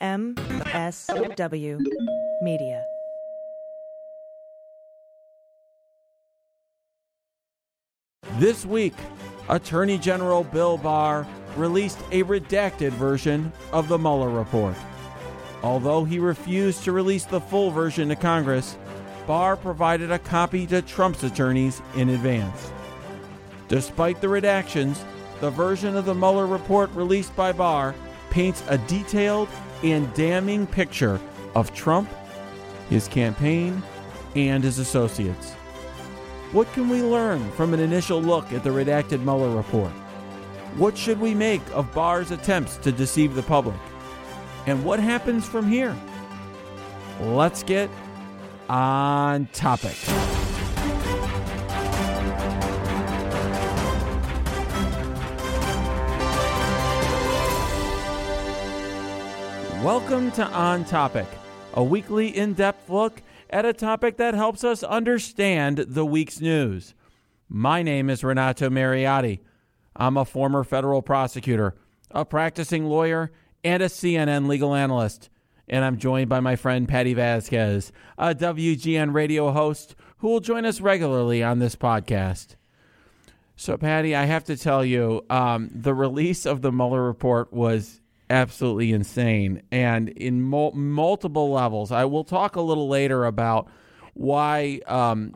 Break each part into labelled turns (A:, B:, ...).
A: MSW Media.
B: This week, Attorney General Bill Barr released a redacted version of the Mueller report. Although he refused to release the full version to Congress, Barr provided a copy to Trump's attorneys in advance. Despite the redactions, the version of the Mueller report released by Barr paints a detailed and damning picture of Trump, his campaign, and his associates. What can we learn from an initial look at the redacted Mueller report? What should we make of Barr's attempts to deceive the public? And what happens from here? Let's get on topic. Welcome to On Topic, a weekly in depth look at a topic that helps us understand the week's news. My name is Renato Mariotti. I'm a former federal prosecutor, a practicing lawyer, and a CNN legal analyst. And I'm joined by my friend Patti Vasquez, a WGN radio host who will join us regularly on this podcast. So, Patti, I have to tell you, um, the release of the Mueller report was absolutely insane and in mul- multiple levels. I will talk a little later about why um,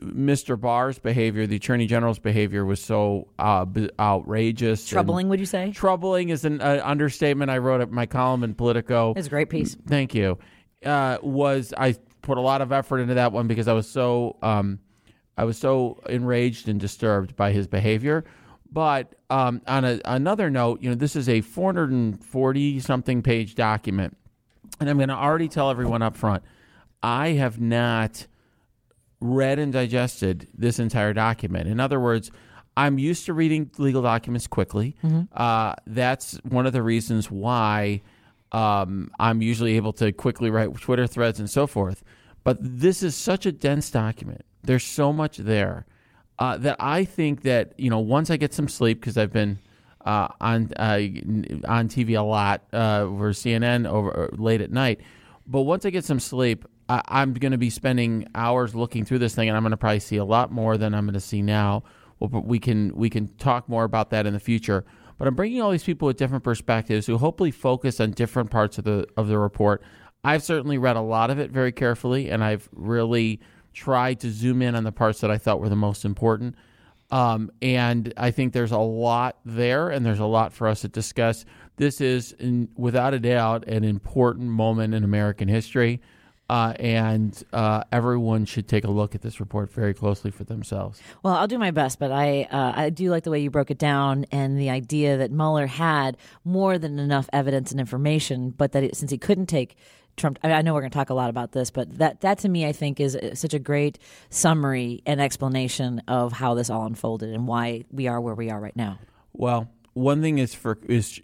B: Mr. Barr's behavior, the Attorney General's behavior, was so uh, b- outrageous.
C: Troubling, would you say?
B: Troubling is an uh, understatement. I wrote at my column in Politico.
C: It's a great piece.
B: Thank you. Uh, was I put a lot of effort into that one because I was so um, I was so enraged and disturbed by his behavior. But um, on a, another note, you know, this is a 440 something page document, and I'm going to already tell everyone up front, I have not read and digested this entire document. In other words, I'm used to reading legal documents quickly. Uh, that's one of the reasons why um, I'm usually able to quickly write Twitter threads and so forth. But this is such a dense document. There's so much there uh, that I think that you know once I get some sleep because I've been uh, on uh, on TV a lot uh, for CNN over late at night. But once I get some sleep, I, I'm going to be spending hours looking through this thing, and I'm going to probably see a lot more than I'm going to see now. Well, we can we can talk more about that in the future. But I'm bringing all these people with different perspectives who hopefully focus on different parts of the of the report. I've certainly read a lot of it very carefully, and I've really tried to zoom in on the parts that I thought were the most important. Um, and I think there's a lot there, and there's a lot for us to discuss. This is, in, without a doubt, an important moment in American history, uh, and uh, everyone should take a look at this report very closely for themselves.
C: Well, I'll do my best, but I uh, I do like the way you broke it down and the idea that Mueller had more than enough evidence and information, but that it, since he couldn't take Trump, I, know we're going to talk a lot about this, but that that to me I think is uh, such a great summary and explanation of how this all unfolded and why we are where we are right now.
B: Well, one thing is for is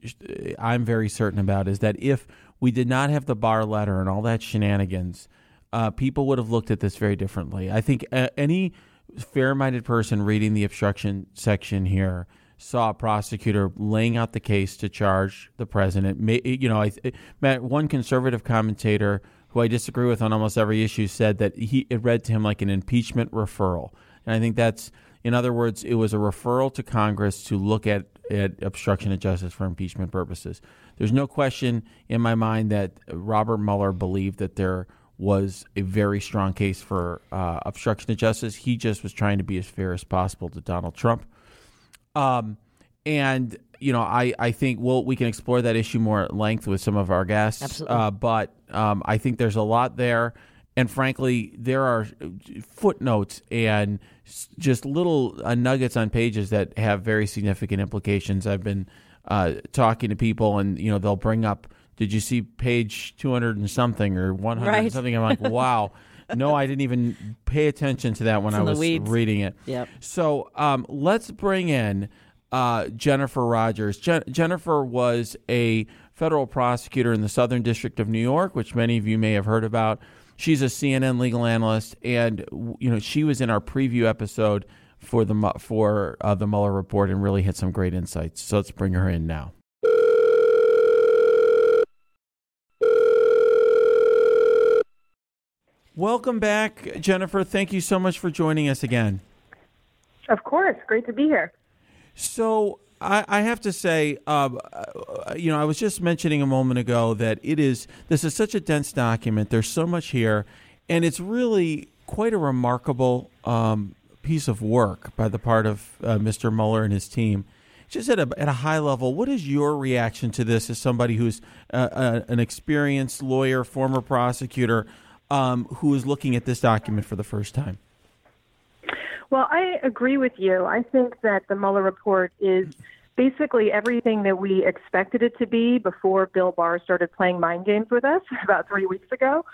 B: I'm very certain about is that if we did not have the Barr letter and all that shenanigans, uh, people would have looked at this very differently. I think uh, any fair-minded person reading the obstruction section here saw a prosecutor laying out the case to charge the president. You know, I, Matt, one conservative commentator who I disagree with on almost every issue said that he it read to him like an impeachment referral, and I think that's in other words, it was a referral to Congress to look at, at obstruction of justice for impeachment purposes. There's no question in my mind that Robert Mueller believed that there was a very strong case for uh, obstruction of justice. He just was trying to be as fair as possible to Donald Trump. Um, and you know, I, I think we'll, we can explore that issue more at length with some of our guests.
C: Absolutely.
B: Uh, but um, I think there's a lot there. And frankly, there are footnotes and just little uh, nuggets on pages that have very significant implications. I've been uh, talking to people, and you know, they'll bring up, "Did you see page 200 and something or 100 and
C: Right.
B: something?" I'm like, "Wow." No, I didn't even pay attention to that when I was reading it.
C: Yep.
B: So um, let's bring in uh, Jennifer Rodgers. Je- Jennifer was a federal prosecutor in the Southern District of New York, which many of you may have heard about. She's a CNN legal analyst, and you know she was in our preview episode for the for uh, the Mueller report and really had some great insights. So let's bring her in now. Welcome back, Jennifer. Thank you so much for joining us again.
D: Of course. Great to be here.
B: So, I, I have to say, um, uh, you know, I was just mentioning a moment ago that it is, this is such a dense document. There's so much here, and it's really quite a remarkable um, piece of work by the part of uh, Mr. Mueller and his team. Just at a, at a high level, what is your reaction to this as somebody who's uh, uh, an experienced lawyer, former prosecutor, um, who is looking at this document for the first time?
D: Well, I agree with you. I think that the Mueller report is basically everything that we expected it to be before Bill Barr started playing mind games with us about three weeks ago.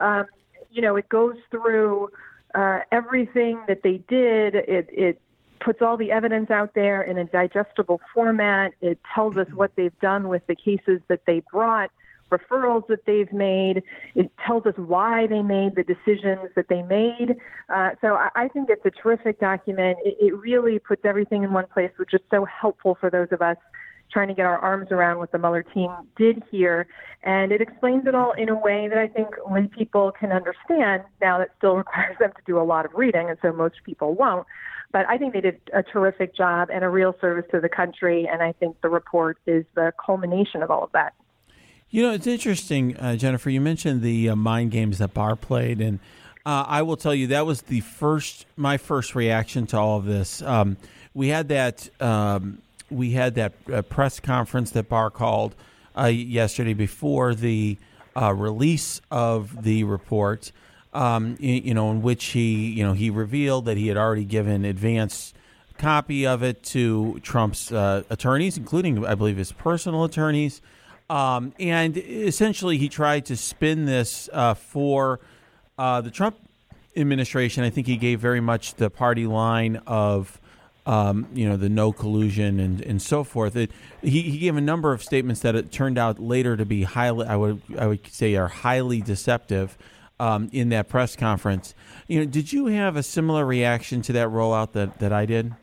D: Um, you know, it goes through uh, everything that they did. It, it puts all the evidence out there in a digestible format. It tells us what they've done with the cases that they brought, referrals that they've made. It tells us why they made the decisions that they made. Uh, so I, I think it's a terrific document. It, it really puts everything in one place, which is so helpful for those of us trying to get our arms around what the Mueller team did here. And it explains it all in a way that I think lay people can understand. Now, that still requires them to do a lot of reading, and so most people won't. But I think they did a terrific job and a real service to the country. And I think the report is the culmination of all of that.
B: You know, it's interesting, uh, Jennifer. You mentioned the uh, mind games that Barr played, and uh, I will tell you that was the first, my first reaction to all of this. Um, we had that, um, we had that uh, press conference that Barr called uh, yesterday before the uh, release of the report um, you know, in which he, you know, he revealed that he had already given advance copy of it to Trump's attorneys, including, I believe, his personal attorneys. Um, and essentially, he tried to spin this uh, for uh, the Trump administration. I think he gave very much the party line of, um, you know, the no collusion and, and so forth. It, he, he gave a number of statements that it turned out later to be highly, I would, I would say, are highly deceptive um, in that press conference. You know, did you have a similar reaction to that rollout that, that I did?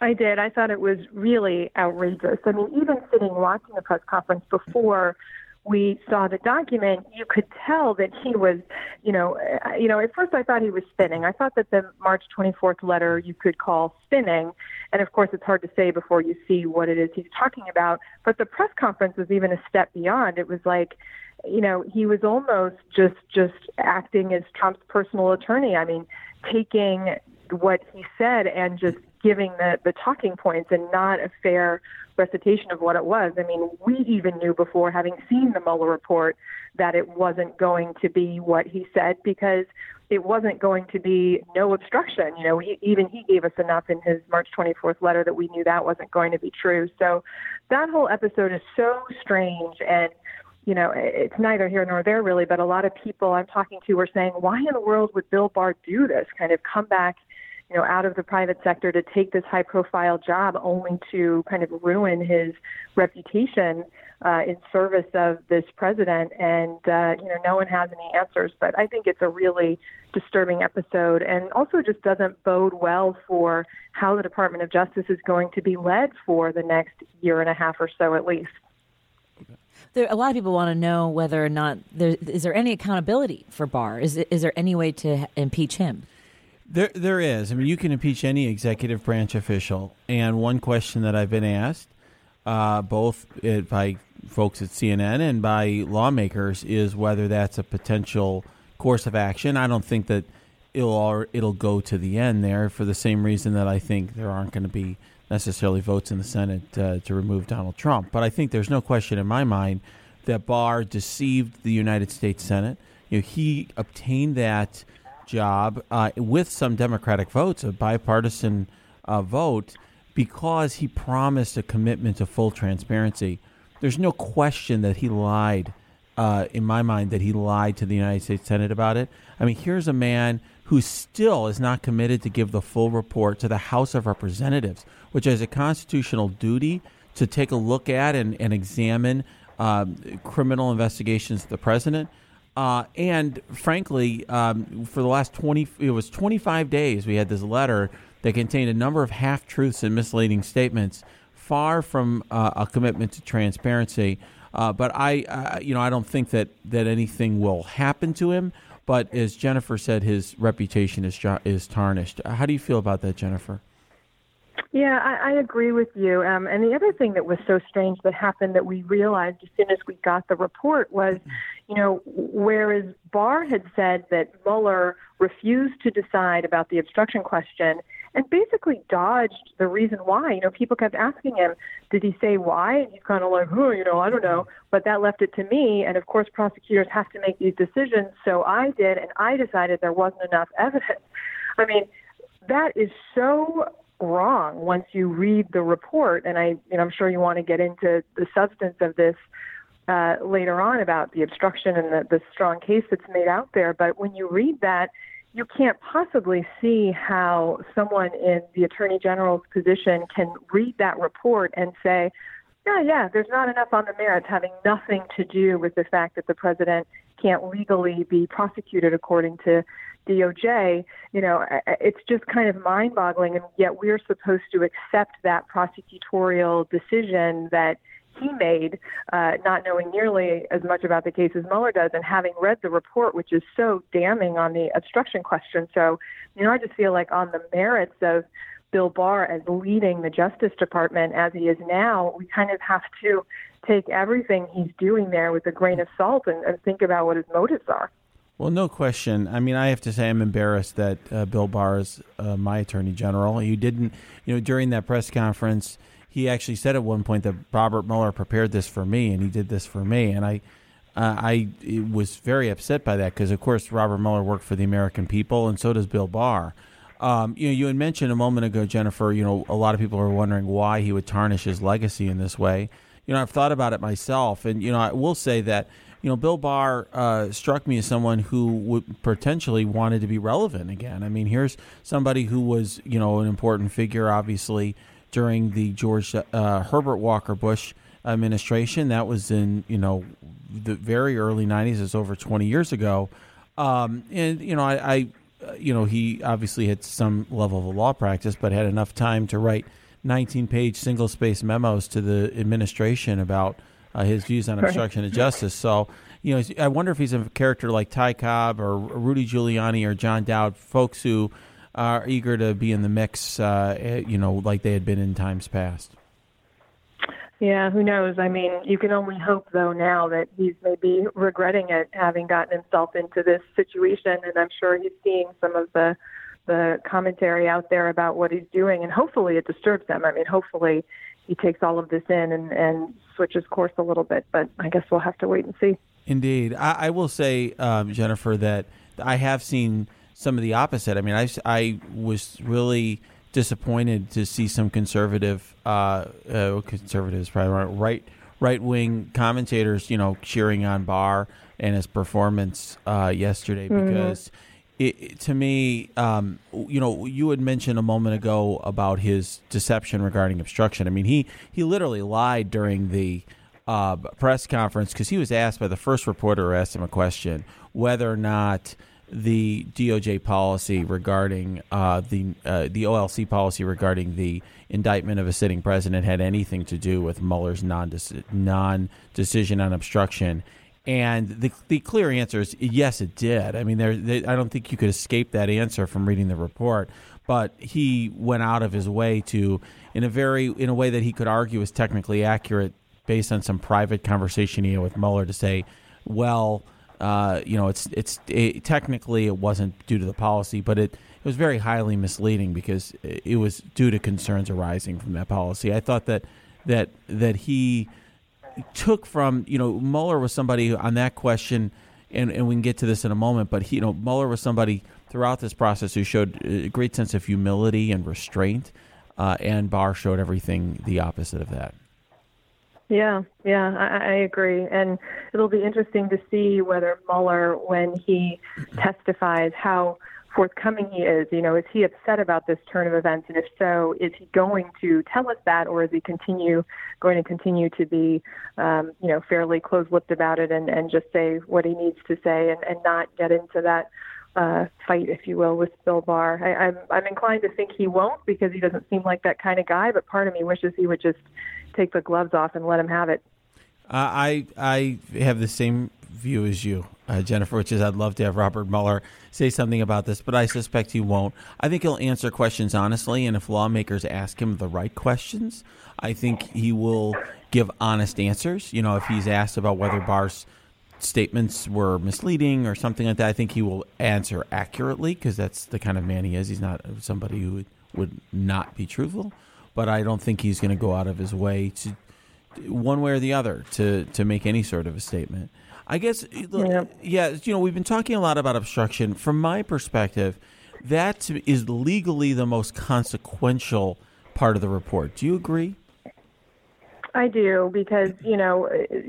D: I did. I thought it was really outrageous. I mean, even sitting watching the press conference before we saw the document, you could tell that he was, you know, uh, you know. At first, I thought he was spinning. I thought that the March 24th letter you could call spinning, and of course, it's hard to say before you see what it is he's talking about. But the press conference was even a step beyond. It was like, you know, he was almost just just acting as Trump's personal attorney. I mean, taking what he said and just giving the the talking points and not a fair recitation of what it was. I mean, we even knew before having seen the Mueller report that it wasn't going to be what he said because it wasn't going to be no obstruction. You know, he, even he gave us enough in his March 24th letter that we knew that wasn't going to be true. So that whole episode is so strange and you know, it's neither here nor there really, but a lot of people I'm talking to are saying, why in the world would Bill Barr do this? Kind of come back, you know, out of the private sector to take this high profile job only to kind of ruin his reputation uh, in service of this president. And, uh, you know, no one has any answers, but I think it's a really disturbing episode and also just doesn't bode well for how the Department of Justice is going to be led for the next year and a half or so at least.
C: There, a lot of people want to know whether or not there is there any accountability for Barr. Is is there any way to impeach him?
B: There, there is. I mean, you can impeach any executive branch official. And one question that I've been asked, uh, both by folks at CNN and by lawmakers, is whether that's a potential course of action. I don't think that it'll it'll go to the end there for the same reason that I think there aren't going to be necessarily votes in the Senate uh, to remove Donald Trump. But I think there's no question in my mind that Barr deceived the United States Senate. You know, he obtained that job uh, with some Democratic votes, a bipartisan uh, vote, because he promised a commitment to full transparency. There's no question that he lied. Uh, in my mind, that he lied to the United States Senate about it. I mean, here's a man who still is not committed to give the full report to the House of Representatives, which has a constitutional duty to take a look at and, and examine um, criminal investigations of the president. Uh, and frankly, um, for the last 20, it was 25 days, we had this letter that contained a number of half truths and misleading statements, far from uh, a commitment to transparency. Uh, but I, uh, you know, I don't think that, that anything will happen to him. But as Jennifer said, his reputation is is tarnished. How do you feel about that, Jennifer?
D: Yeah, I, I agree with you. Um, and the other thing that was so strange that happened that we realized as soon as we got the report was, you know, whereas Barr had said that Mueller refused to decide about the obstruction question and basically dodged the reason why. You know, people kept asking him, did he say why? And he's kind of like, oh, you know, I don't know. But that left it to me. And of course, prosecutors have to make these decisions. So I did, and I decided there wasn't enough evidence. I mean, that is so wrong once you read the report. And I, you know, I'm sure you want to get into the substance of this uh, later on about the obstruction and the, the strong case that's made out there. But when you read that, you can't possibly see how someone in the attorney general's position can read that report and say, yeah, yeah, there's not enough on the merits having nothing to do with the fact that the president can't legally be prosecuted according to DOJ, you know, it's just kind of mind boggling. And yet we're supposed to accept that prosecutorial decision that he made, uh, not knowing nearly as much about the case as Mueller does, and having read the report, which is so damning on the obstruction question. So, you know, I just feel like on the merits of Bill Barr as leading the Justice Department as he is now, we kind of have to take everything he's doing there with a grain of salt and, and think about what his motives are.
B: Well, no question. I mean, I have to say I'm embarrassed that uh, Bill Barr is uh, my attorney general. He didn't, you know, during that press conference, he actually said at one point that Robert Mueller prepared this for me and he did this for me, and I, uh, I was very upset by that because, of course, Robert Mueller worked for the American people, and so does Bill Barr. Um, you know, you had mentioned a moment ago, Jennifer. You know, a lot of people are wondering why he would tarnish his legacy in this way. You know, I've thought about it myself, and you know, I will say that you know, Bill Barr uh, struck me as someone who would potentially wanted to be relevant again. I mean, here's somebody who was, you know, an important figure, obviously, during the George uh, Herbert Walker Bush administration. That was in, you know, the very early 90s. It's over 20 years ago. Um, and, you know, I, I, you know, he obviously had some level of a law practice, but had enough time to write 19 page single space memos to the administration about – uh, his views on obstruction of justice. So, you know, I wonder if he's a character like Ty Cobb or Rudy Giuliani or John Dowd, folks who are eager to be in the mix, uh, eh, you know, like they had been in times past.
D: Yeah, who knows? I mean, you can only hope, though, now that he's maybe regretting it, having gotten himself into this situation, and I'm sure he's seeing some of the the commentary out there about what he's doing, and hopefully it disturbs him. I mean, hopefully he takes all of this in and, and switches course a little bit. But I guess we'll have to wait and see.
B: Indeed, I, I will say, um, Jennifer, that I have seen some of the opposite. I mean, I, I was really disappointed to see some conservative, uh, uh, conservatives, probably right, right wing commentators, you know, cheering on Barr and his performance uh, yesterday mm-hmm. because it, to me, um, you know, you had mentioned a moment ago about his deception regarding obstruction. I mean, he he literally lied during the uh, press conference because he was asked by the first reporter who asked him a question whether or not the DOJ policy regarding uh, the uh, the OLC policy regarding the indictment of a sitting president had anything to do with Mueller's non non decision on obstruction. And the the clear answer is yes, it did. I mean, there, they, I don't think you could escape that answer from reading the report. But he went out of his way to, in a very in a way that he could argue is technically accurate, based on some private conversation he had with Mueller, to say, well, uh, you know, it's it's it, technically it wasn't due to the policy, but it, it was very highly misleading because it was due to concerns arising from that policy. I thought that that that he took from you know Mueller was somebody on that question, and, and we can get to this in a moment. But he, you know Mueller was somebody throughout this process who showed a great sense of humility and restraint, uh, and Barr showed everything the opposite of that.
D: Yeah, yeah, I, I agree, and it'll be interesting to see whether Mueller, when he testifies, how forthcoming he is. You know, is he upset about this turn of events, and if so, is he going to tell us that, or is he continue going to continue to be, um, you know, fairly close-lipped about it and and just say what he needs to say and and not get into that uh, fight, if you will, with Bill Barr. I, I'm I'm inclined to think he won't because he doesn't seem like that kind of guy. But part of me wishes he would just take the gloves off and let him have it.
B: Uh, I I have the same view as you. uh, Jennifer, which is I'd love to have Robert Mueller say something about this, but I suspect he won't. I think he'll answer questions honestly, and if lawmakers ask him the right questions, I think he will give honest answers. You know, if he's asked about whether Barr's statements were misleading or something like that, I think he will answer accurately because that's the kind of man he is. He's not somebody who would, would not be truthful, but I don't think he's going to go out of his way to one way or the other to to make any sort of a statement. I guess, eh, yeah. yeah, you know, we've been talking a lot about obstruction. From my perspective, that is legally the most consequential part of the report. Do you agree?
D: I do because you know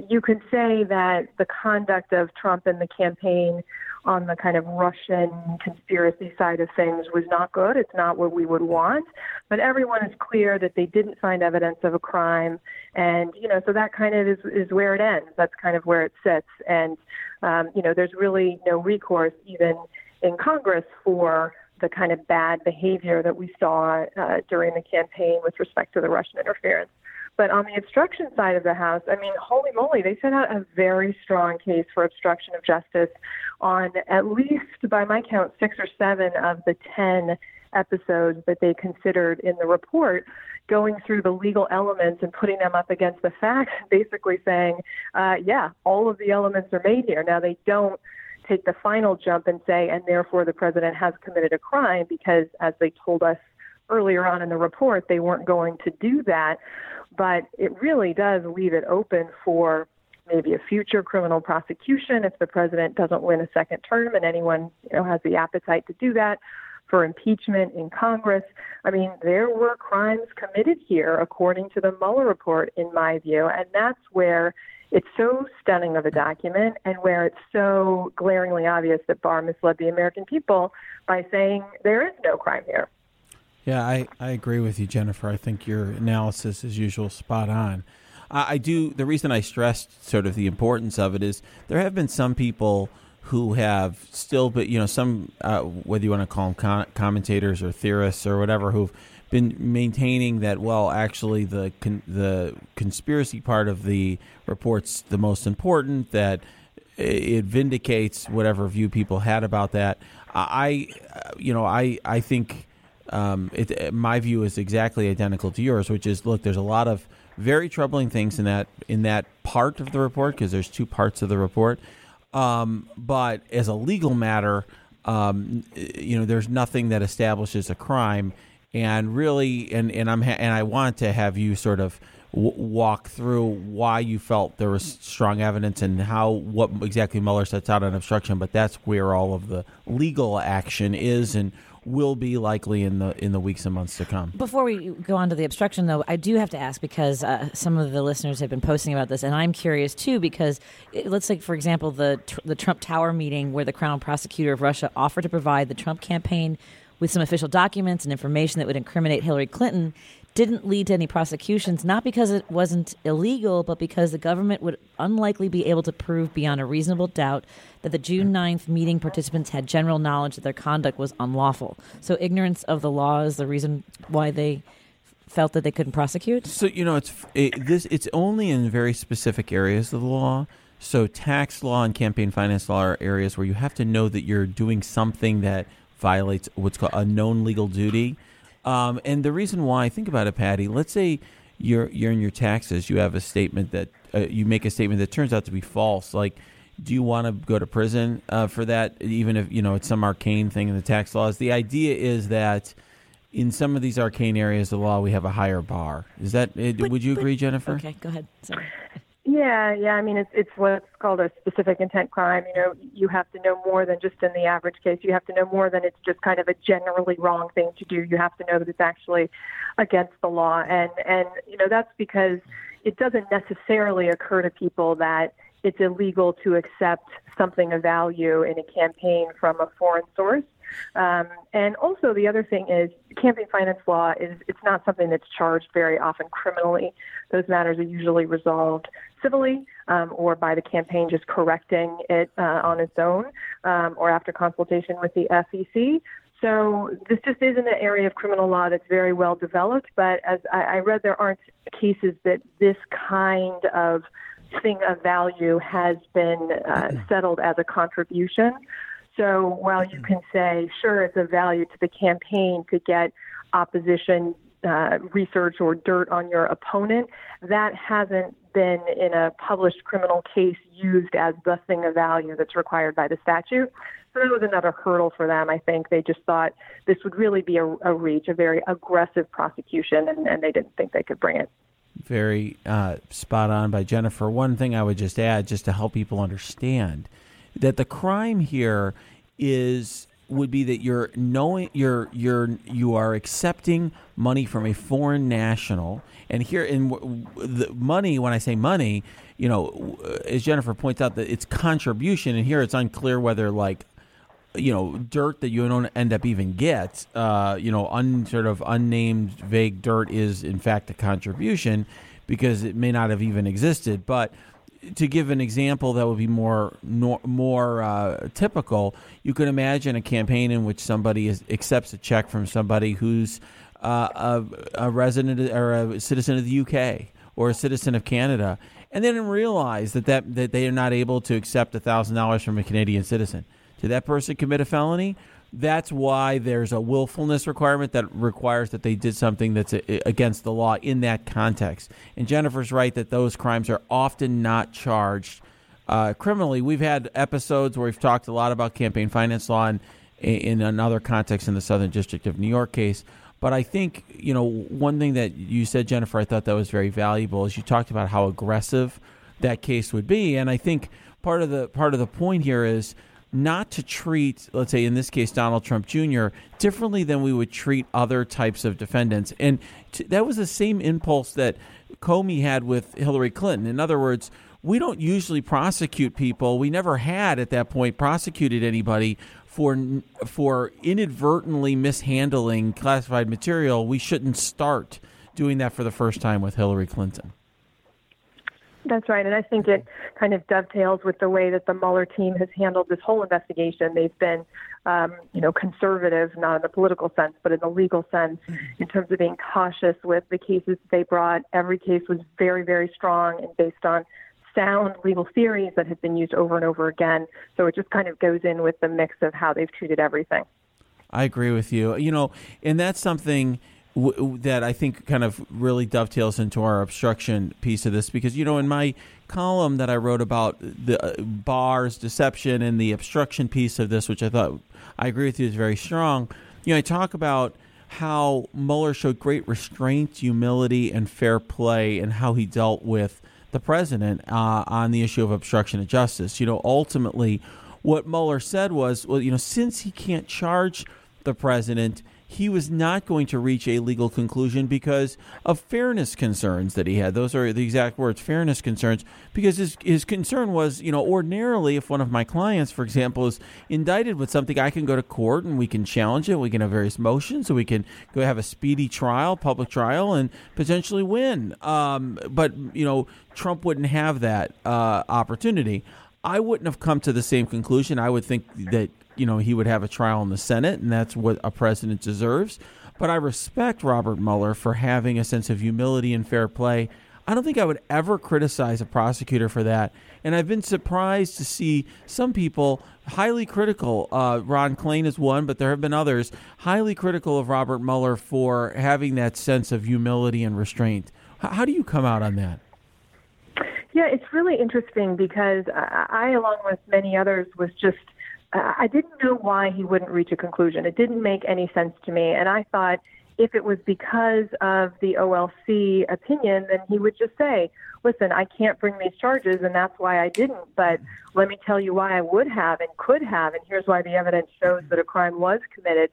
D: you could say that the conduct of Trump and the campaign on the kind of Russian conspiracy side of things was not good. It's not what we would want, but everyone is clear that they didn't find evidence of a crime, and you know so that kind of is is where it ends. That's kind of where it sits, and um, you know there's really no recourse even in Congress for the kind of bad behavior that we saw uh, during the campaign with respect to the Russian interference. But on the obstruction side of the House, I mean, holy moly, they set out a very strong case for obstruction of justice on at least, by my count, six or seven of the 10 episodes that they considered in the report, going through the legal elements and putting them up against the facts, basically saying, uh, yeah, all of the elements are made here. Now, they don't take the final jump and say, and therefore the president has committed a crime, because as they told us earlier on in the report, they weren't going to do that but it really does leave it open for maybe a future criminal prosecution if the president doesn't win a second term and anyone you know has the appetite to do that for impeachment in Congress. I mean, there were crimes committed here according to the Mueller report in my view, and that's where it's so stunning of a document and where it's so glaringly obvious that Barr misled the American people by saying there is no crime here.
B: Yeah, I, I agree with you, Jennifer. I think your analysis, as usual, spot on. I, I do. The reason I stressed sort of the importance of it is there have been some people who have still, but you know, some uh, whether you want to call them commentators or theorists or whatever, who've been maintaining that well, actually, the con- the conspiracy part of the report's the most important. That it vindicates whatever view people had about that. I, you know, I I think um, it, my view is exactly identical to yours, which is look, there's a lot of very troubling things in that in that part of the report because there's two parts of the report. Um, but as a legal matter, um, you know, there's nothing that establishes a crime, and really, and and I'm ha- and I want to have you sort of walk through why you felt there was strong evidence and how what exactly Mueller sets out on obstruction. But that's where all of the legal action is, and will be likely in the in the weeks and months to come.
C: Before we go on to the obstruction, though, I do have to ask because uh, some of the listeners have been posting about this, and I'm curious too. Because it, let's take, for example, the the Trump Tower meeting where the Crown Prosecutor of Russia offered to provide the Trump campaign with some official documents and information that would incriminate Hillary Clinton didn't lead to any prosecutions, not because it wasn't illegal, but because the government would unlikely be able to prove beyond a reasonable doubt that the June 9th meeting participants had general knowledge that their conduct was unlawful. So ignorance of the law is the reason why they felt that they couldn't prosecute.
B: So you know, it's it, this. It's only in very specific areas of the law. So tax law and campaign finance law are areas where you have to know that you're doing something that violates what's called a known legal duty. Um, and the reason why, think about it, Patti. Let's say you're you're in your taxes. You have a statement that uh, you make a statement that turns out to be false. Like, do you want to go to prison uh, for that? Even if you know it's some arcane thing in the tax laws. The idea is that in some of these arcane areas of the law, we have a higher bar. Is that? Uh, but, would you
C: but,
B: agree, Jennifer?
C: Okay, go ahead. Sorry.
D: Yeah, yeah. I mean, it's it's what's called a specific intent crime. You know, you have to know more than just in the average case. You have to know more than it's just kind of a generally wrong thing to do. You have to know that it's actually against the law, and and you know that's because it doesn't necessarily occur to people that it's illegal to accept something of value in a campaign from a foreign source. Um, and also, the other thing is campaign finance law is it's not something that's charged very often criminally. Those matters are usually resolved civilly um, or by the campaign just correcting it uh, on its own um, or after consultation with the FEC. So this just isn't an area of criminal law that's very well developed. But as I, I read, there aren't cases that this kind of thing of value has been uh, settled as a contribution. So while you can say, sure, it's of value to the campaign to get opposition uh, research or dirt on your opponent, that hasn't been in a published criminal case used as the thing of value that's required by the statute. So that was another hurdle for them. I think they just thought this would really be a, a reach, a very aggressive prosecution, and, and they didn't think they could bring it.
B: Very uh, spot on by Jennifer. One thing I would just add, just to help people understand, that the crime here is would be that you're knowing you're you're you are accepting money from a foreign national. And here in the money when i say money you know as jennifer points out that it's contribution and here it's unclear whether like you know dirt that you don't end up even get uh, you know un sort of unnamed vague dirt is in fact a contribution because it may not have even existed. But to give an example that would be more more uh, typical, you could imagine a campaign in which somebody is, accepts a check from somebody who's uh, a, a, resident or a citizen of the UK or a citizen of Canada, and then realize that, that, that they are not able to accept thousand dollars from a Canadian citizen. Did that person commit a felony? That's why there's a willfulness requirement that requires that they did something that's against the law in that context. And Jennifer's right that those crimes are often not charged uh, criminally. We've had episodes where we've talked a lot about campaign finance law in, in another context in the Southern District of New York case. But I think, you know, one thing that you said, Jennifer, I thought that was very valuable is you talked about how aggressive that case would be. And I think part of the part of the point here is not to treat, let's say in this case, Donald Trump Jr., differently than we would treat other types of defendants. And t- that was the same impulse that Comey had with Hillary Clinton. In other words, we don't usually prosecute people. We never had at that point prosecuted anybody for for inadvertently mishandling classified material. We shouldn't start doing that for the first time with Hillary Clinton.
D: That's right. And I think it kind of dovetails with the way that the Mueller team has handled this whole investigation. They've been, um, you know, conservative, not in the political sense, but in the legal sense, in terms of being cautious with the cases they brought. Every case was very, very strong and based on sound legal theories that have been used over and over again. So it just kind of goes in with the mix of how they've treated everything.
B: I agree with you. You know, and that's something w- that I think kind of really dovetails into our obstruction piece of this because you know in my column that I wrote about the uh, Barr's deception and the obstruction piece of this, which I thought I agree with you is very strong. You know, I talk about how Mueller showed great restraint, humility, and fair play, and how he dealt with the president uh, on the issue of obstruction of justice. You know, ultimately, what Mueller said was, well, you know, since he can't charge the president he was not going to reach a legal conclusion because of fairness concerns that he had. Those are the exact words, fairness concerns, because his, his concern was, you know, ordinarily if one of my clients, for example, is indicted with something, I can go to court and we can challenge it. We can have various motions, so we can go have a speedy trial, public trial, and potentially win. Um, but, you know, Trump wouldn't have that uh, opportunity. I wouldn't have come to the same conclusion. I would think that you know he would have a trial in the Senate, and that's what a president deserves. But I respect Robert Mueller for having a sense of humility and fair play. I don't think I would ever criticize a prosecutor for that. And I've been surprised to see some people highly critical. Uh, Ron Klain is one, but there have been others highly critical of Robert Mueller for having that sense of humility and restraint. H- how do you come out on that?
D: Yeah, it's really interesting because I, along with many others, was just I didn't know why he wouldn't reach a conclusion. It didn't make any sense to me. And I thought if it was because of the OLC opinion, then he would just say, listen, I can't bring these charges, and that's why I didn't. But let me tell you why I would have and could have, and here's why the evidence shows that a crime was committed.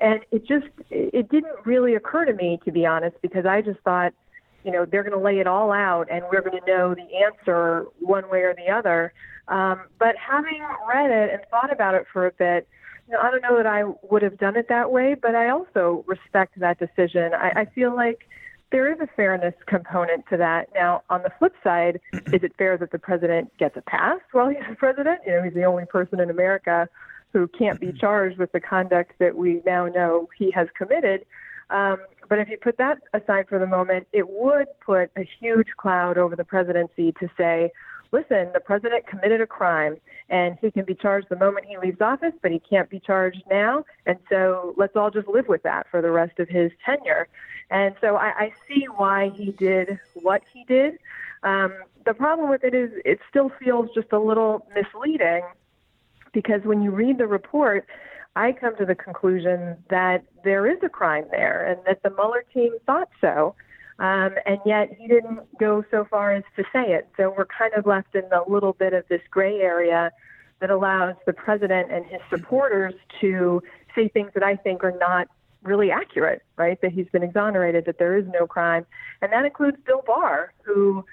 D: And it just, it didn't really occur to me, to be honest, because I just thought, you know, they're going to lay it all out and we're going to know the answer one way or the other. Um, but having read it and thought about it for a bit, you know, I don't know that I would have done it that way, but I also respect that decision. I, I feel like there is a fairness component to that. Now, on the flip side, is it fair that the president gets a pass while he's the president? You know, he's the only person in America who can't be charged with the conduct that we now know he has committed. Um, but if you put that aside for the moment, it would put a huge cloud over the presidency to say, listen, the president committed a crime and he can be charged the moment he leaves office, but he can't be charged now. And so let's all just live with that for the rest of his tenure. And so I, I see why he did what he did. Um, the problem with it is it still feels just a little misleading because when you read the report, I come to the conclusion that there is a crime there and that the Mueller team thought so. Um, and yet he didn't go so far as to say it. So we're kind of left in a little bit of this gray area that allows the president and his supporters to say things that I think are not really accurate, right? That he's been exonerated, that there is no crime. And that includes Bill Barr, who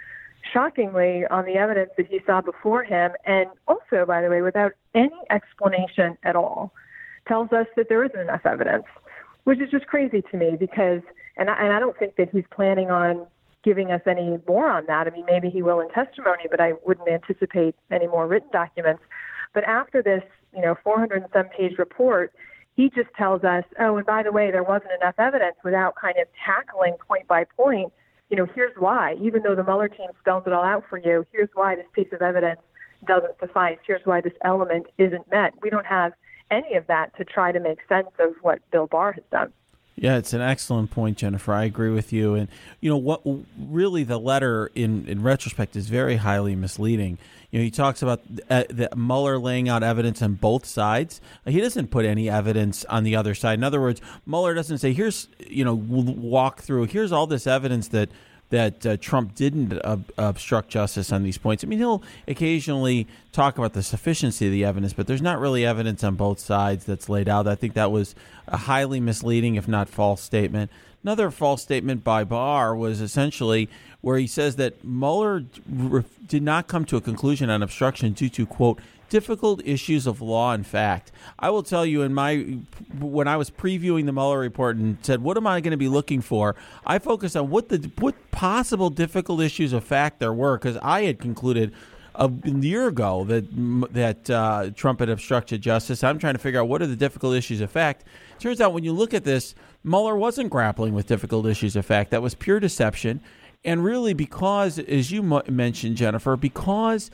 D: shockingly, on the evidence that he saw before him, and also, by the way, without any explanation at all, tells us that there isn't enough evidence, which is just crazy to me because, and I, and I don't think that he's planning on giving us any more on that. I mean, maybe he will in testimony, but I wouldn't anticipate any more written documents. But after this, you know, 400 and some page report, he just tells us, oh, and by the way, there wasn't enough evidence without kind of tackling point by point, you know, here's why. Even though the Mueller team spells it all out for you, here's why this piece of evidence doesn't suffice. Here's why this element isn't met. We don't have any of that to try to make sense of what Bill Barr has done.
B: Yeah, it's an excellent point, Jennifer. I agree with you. And you know what? Really, the letter in in retrospect is very highly misleading. You know, he talks about uh, the Mueller laying out evidence on both sides. He doesn't put any evidence on the other side. In other words, Mueller doesn't say, "Here's you know, walk through. Here's all this evidence that." That uh, Trump didn't obstruct justice on these points. I mean, he'll occasionally talk about the sufficiency of the evidence, but there's not really evidence on both sides that's laid out. I think that was a highly misleading, if not false, statement. Another false statement by Barr was essentially where he says that Mueller did not come to a conclusion on obstruction due to, quote, difficult issues of law and fact. I will tell you, in my when I was previewing the Mueller report and said, "What am I going to be looking for?" I focused on what the what possible difficult issues of fact there were because I had concluded a year ago that that uh, Trump had obstructed justice. I'm trying to figure out what are the difficult issues of fact. Turns out when you look at this, Mueller wasn't grappling with difficult issues of fact. That was pure deception, and really because, as you mentioned, Jennifer, because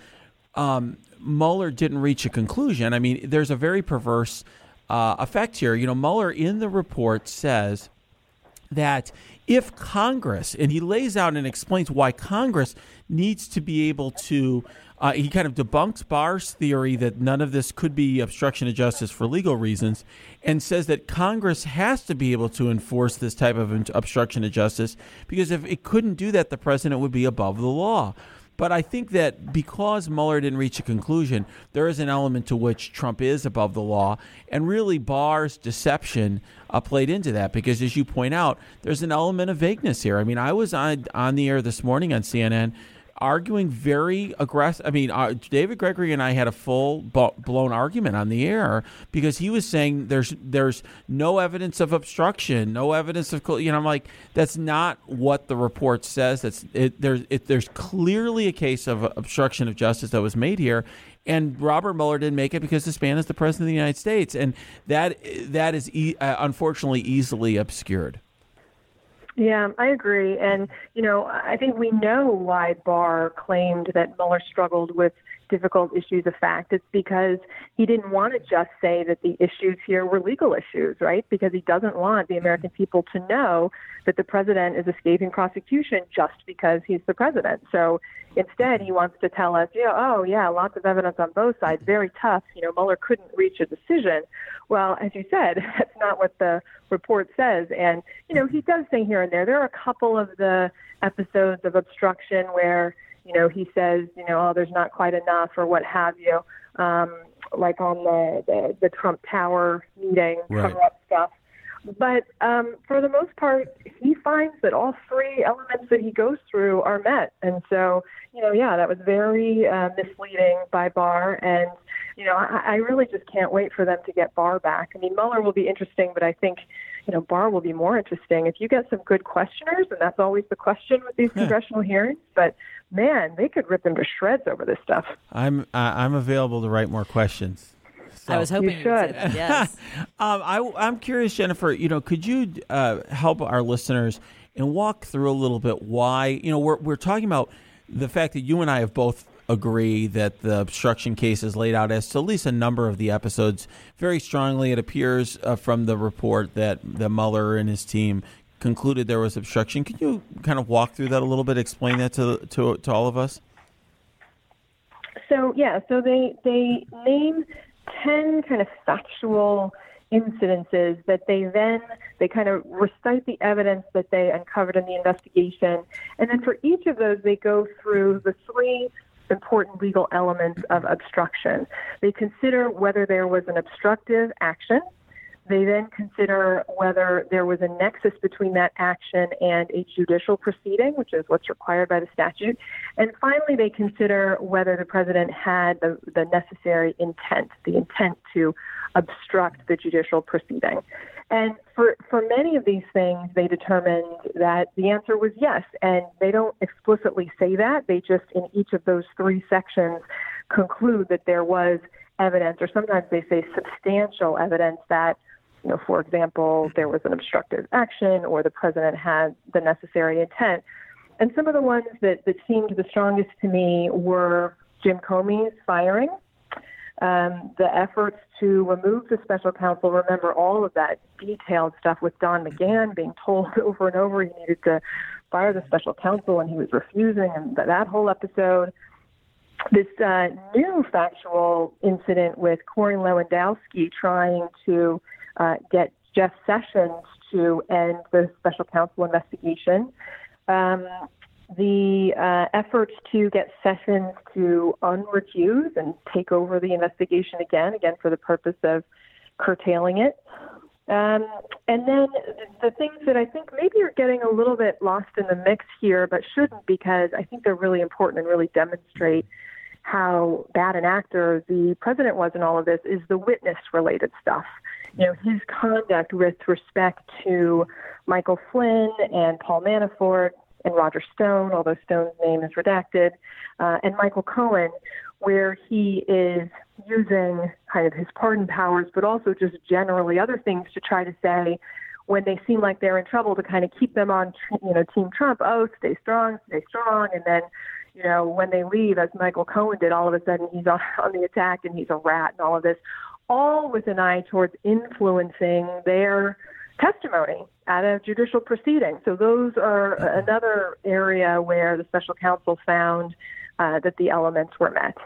B: um, Mueller didn't reach a conclusion. I mean, there's a very perverse uh, effect here. You know, Mueller in the report says that if Congress, and he lays out and explains why Congress needs to be able to, uh, he kind of debunks Barr's theory that none of this could be obstruction of justice for legal reasons and says that Congress has to be able to enforce this type of obstruction of justice because if it couldn't do that, the president would be above the law. But I think that because Mueller didn't reach a conclusion, there is an element to which Trump is above the law. And really, Barr's deception uh, played into that because, as you point out, there's an element of vagueness here. I mean, I was on, on the air this morning on CNN arguing very aggressive. I mean, uh, David Gregory and I had a full blown argument on the air because he was saying there's there's no evidence of obstruction, no evidence of you know. I'm like, that's not what the report says. That's it, there's it, there's clearly a case of obstruction of justice that was made here. And Robert Mueller didn't make it because this man is the president of the United States, and that that is e- uh, unfortunately easily obscured.
D: Yeah, I agree. And, you know, I think we know why Barr claimed that Mueller struggled with difficult issues of fact. It's because he didn't want to just say that the issues here were legal issues, right? Because he doesn't want the American people to know that the president is escaping prosecution just because he's the president. So instead, he wants to tell us, yeah, oh, yeah, lots of evidence on both sides, very tough. You know, Mueller couldn't reach a decision. Well, as you said, that's not what the report says. And, you know, he does say here and there, there are a couple of the episodes of obstruction where, you know, he says, you know, oh, there's not quite enough or what have you, um, like on the, the, the Trump Tower meeting, right. cover up stuff. But um, for the most part, he finds that all three elements that he goes through are met. And so, you know, yeah, that was very uh, misleading by Barr. And, you know, I, I really just can't wait for them to get Barr back. I mean, Mueller will be interesting, but I think, you know, Barr will be more interesting. If you get some good questioners, and that's always the question with these congressional hearings, but man, they could rip them to shreds over this stuff.
B: I'm uh, I'm available to write more questions. So
C: I was hoping
D: You
C: you would say
D: should.
C: that. Yes.
B: Um, I, I'm curious, Jennifer. You know, could you uh, help our listeners and walk through a little bit why? You know, we're we're talking about the fact that you and I have both agree that the obstruction case is laid out as to at least a number of the episodes very strongly. It appears uh, from the report that the Mueller and his team concluded there was obstruction. Can you kind of walk through that a little bit? Explain that to to to all of us.
D: So yeah, so they they name ten kind of factual incidences that they then they kind of recite the evidence that they uncovered in the investigation, and then for each of those they go through the three important legal elements of obstruction. They consider whether there was an obstructive action. They then consider whether there was a nexus between that action and a judicial proceeding, which is what's required by the statute. And finally, they consider whether the president had the, the necessary intent, the intent to obstruct the judicial proceeding. And for, for many of these things, they determined that the answer was yes. And they don't explicitly say that. They just, in each of those three sections, conclude that there was evidence, or sometimes they say substantial evidence that you know, for example, there was an obstructive action or the president had the necessary intent. And some of the ones that, that seemed the strongest to me were Jim Comey's firing, um, the efforts to remove the special counsel. Remember all of that detailed stuff with Don McGahn being told over and over he needed to fire the special counsel and he was refusing, and that, whole episode. This uh, new factual incident with Corey Lewandowski trying to uh, get Jeff Sessions to end the special counsel investigation. Um, the uh, efforts to get Sessions to unrecuse and take over the investigation again, again for the purpose of curtailing it. Um, and then the things that I think maybe are getting a little bit lost in the mix here, but shouldn't because I think they're really important and really demonstrate how bad an actor the president was in all of this is the witness related stuff. You know, his conduct with respect to Michael Flynn and Paul Manafort and Roger Stone, although Stone's name is redacted, uh, and Michael Cohen, where he is using kind of his pardon powers, but also just generally other things to try to say when they seem like they're in trouble to kind of keep them on, you know, Team Trump. Oh, stay strong, stay strong, and then you know, when they leave, as Michael Cohen did, all of a sudden he's on, on the attack and he's a rat and all of this, all with an eye towards influencing their testimony at a judicial proceeding. So those are another area where the special counsel found uh, that the elements were met.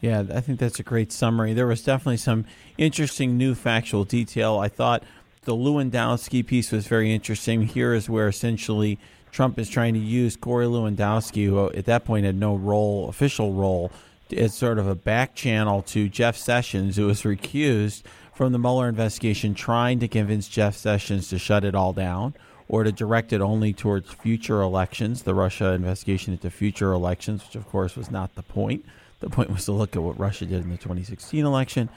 B: Yeah, I think that's a great summary. There was definitely some interesting new factual detail. I thought the Lewandowski piece was very interesting. Here is where essentially Trump is trying to use Corey Lewandowski, who at that point had no role, official role, as sort of a back channel to Jeff Sessions, who was recused from the Mueller investigation, trying to convince Jeff Sessions to shut it all down or to direct it only towards future elections, the Russia investigation into future elections, which of course was not the point. The point was to look at what Russia did in the 2016 election.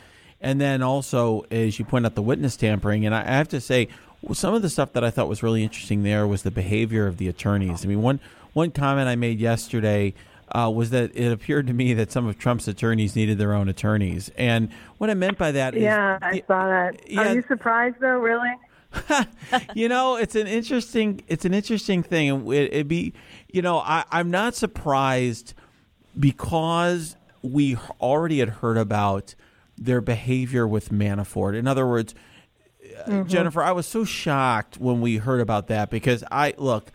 B: And then also, as you point out, the witness tampering. And I have to say, some of the stuff that I thought was really interesting there was the behavior of the attorneys. I mean, one one comment I made yesterday uh, was that it appeared to me that some of Trump's attorneys needed their own attorneys, and what I meant by that is,
D: Yeah, I saw that.
B: yeah.
D: Are you surprised though? Really?
B: you know, it's an interesting it's an interesting thing. and It, it be, you know, I, I'm not surprised because we already had heard about their behavior with Manafort. In other words, uh, Jennifer, I was so shocked when we heard about that because I look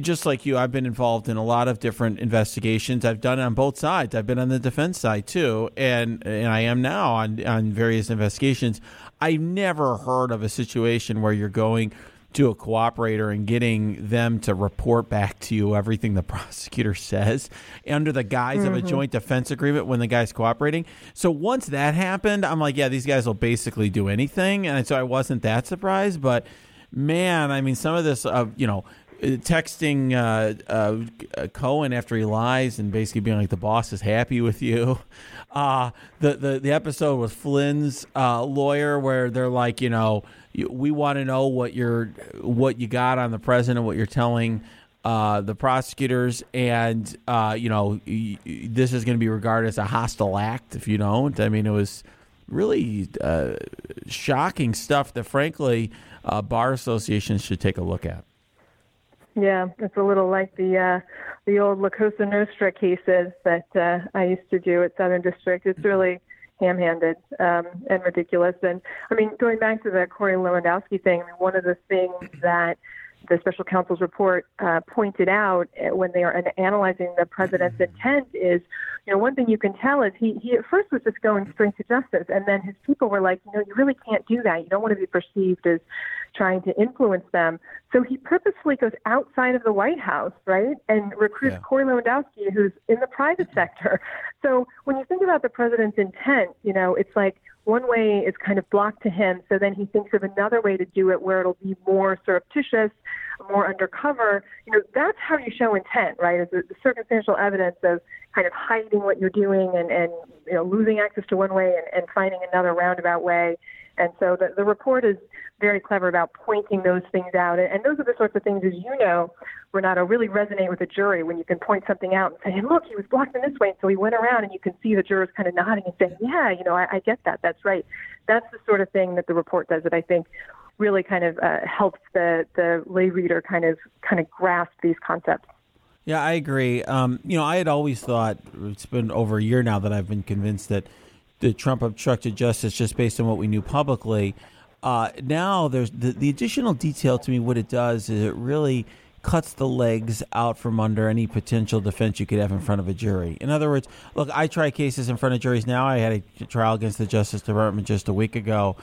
B: just like you, I've been involved in a lot of different investigations. I've done it on both sides. I've been on the defense side too, and and I am now on on various investigations. I've never heard of a situation where you're going to a cooperator and getting them to report back to you everything the prosecutor says under the guise of a joint defense agreement when the guy's cooperating. So once that happened, I'm like, yeah, these guys will basically do anything, and so I wasn't that surprised, but man, I mean, some of this, uh, you know, texting uh, uh, Cohen after he lies and basically being like, "The boss is happy with you." Uh, the the the episode with Flynn's uh, lawyer, where they're like, you know, we want to know what you're what you got on the president, what you're telling. Uh, the prosecutors, and uh, you know, this is going to be regarded as a hostile act if you don't. I mean, it was
E: really uh, shocking stuff that, frankly, uh, bar associations should take a look at.
D: Yeah, it's a little like the uh, the old La Cosa Nostra cases that uh, I used to do at Southern District. It's really ham-handed um, and ridiculous. And I mean, going back to the Corey Lewandowski thing, I mean, one of the things that the special counsel's report uh, pointed out uh, when they are analyzing the president's intent is, you know, one thing you can tell is he, he at first was just going straight to justice, and then his people were like, you know, you really can't do that. You don't want to be perceived as trying to influence them. So he purposefully goes outside of the White House, right, and recruits yeah. Corey Lewandowski, who's in the private mm-hmm. sector. So when you think about the president's intent, you know, it's like one way is kind of blocked to him, so then he thinks of another way to do it where it'll be more surreptitious, more undercover. You know, that's how you show intent, right? Is the circumstantial evidence of kind of hiding what you're doing and, and you know, losing access to one way and, and finding another roundabout way. And so the, the report is very clever about pointing those things out. And, those are the sorts of things, as you know, Renato, really resonate with a jury when you can point something out and say, look, he was blocked in this way. And so he went around and you can see the jurors kind of nodding and saying, yeah, you know, I, I get that. That's right. That's the sort of thing that the report does that I think really kind of uh, helps the, the lay reader kind of kind of grasp these concepts.
B: Yeah, I agree. Um, you know, I had always thought it's been over a year now that I've been convinced that the Trump obstructed justice just based on what we knew publicly. Uh, now there's the, the additional detail to me. What it does is it really cuts the legs out from under any potential defense you could have in front of a jury. In other words, look, I try cases in front of juries now. I had a trial against the Justice Department just a week ago.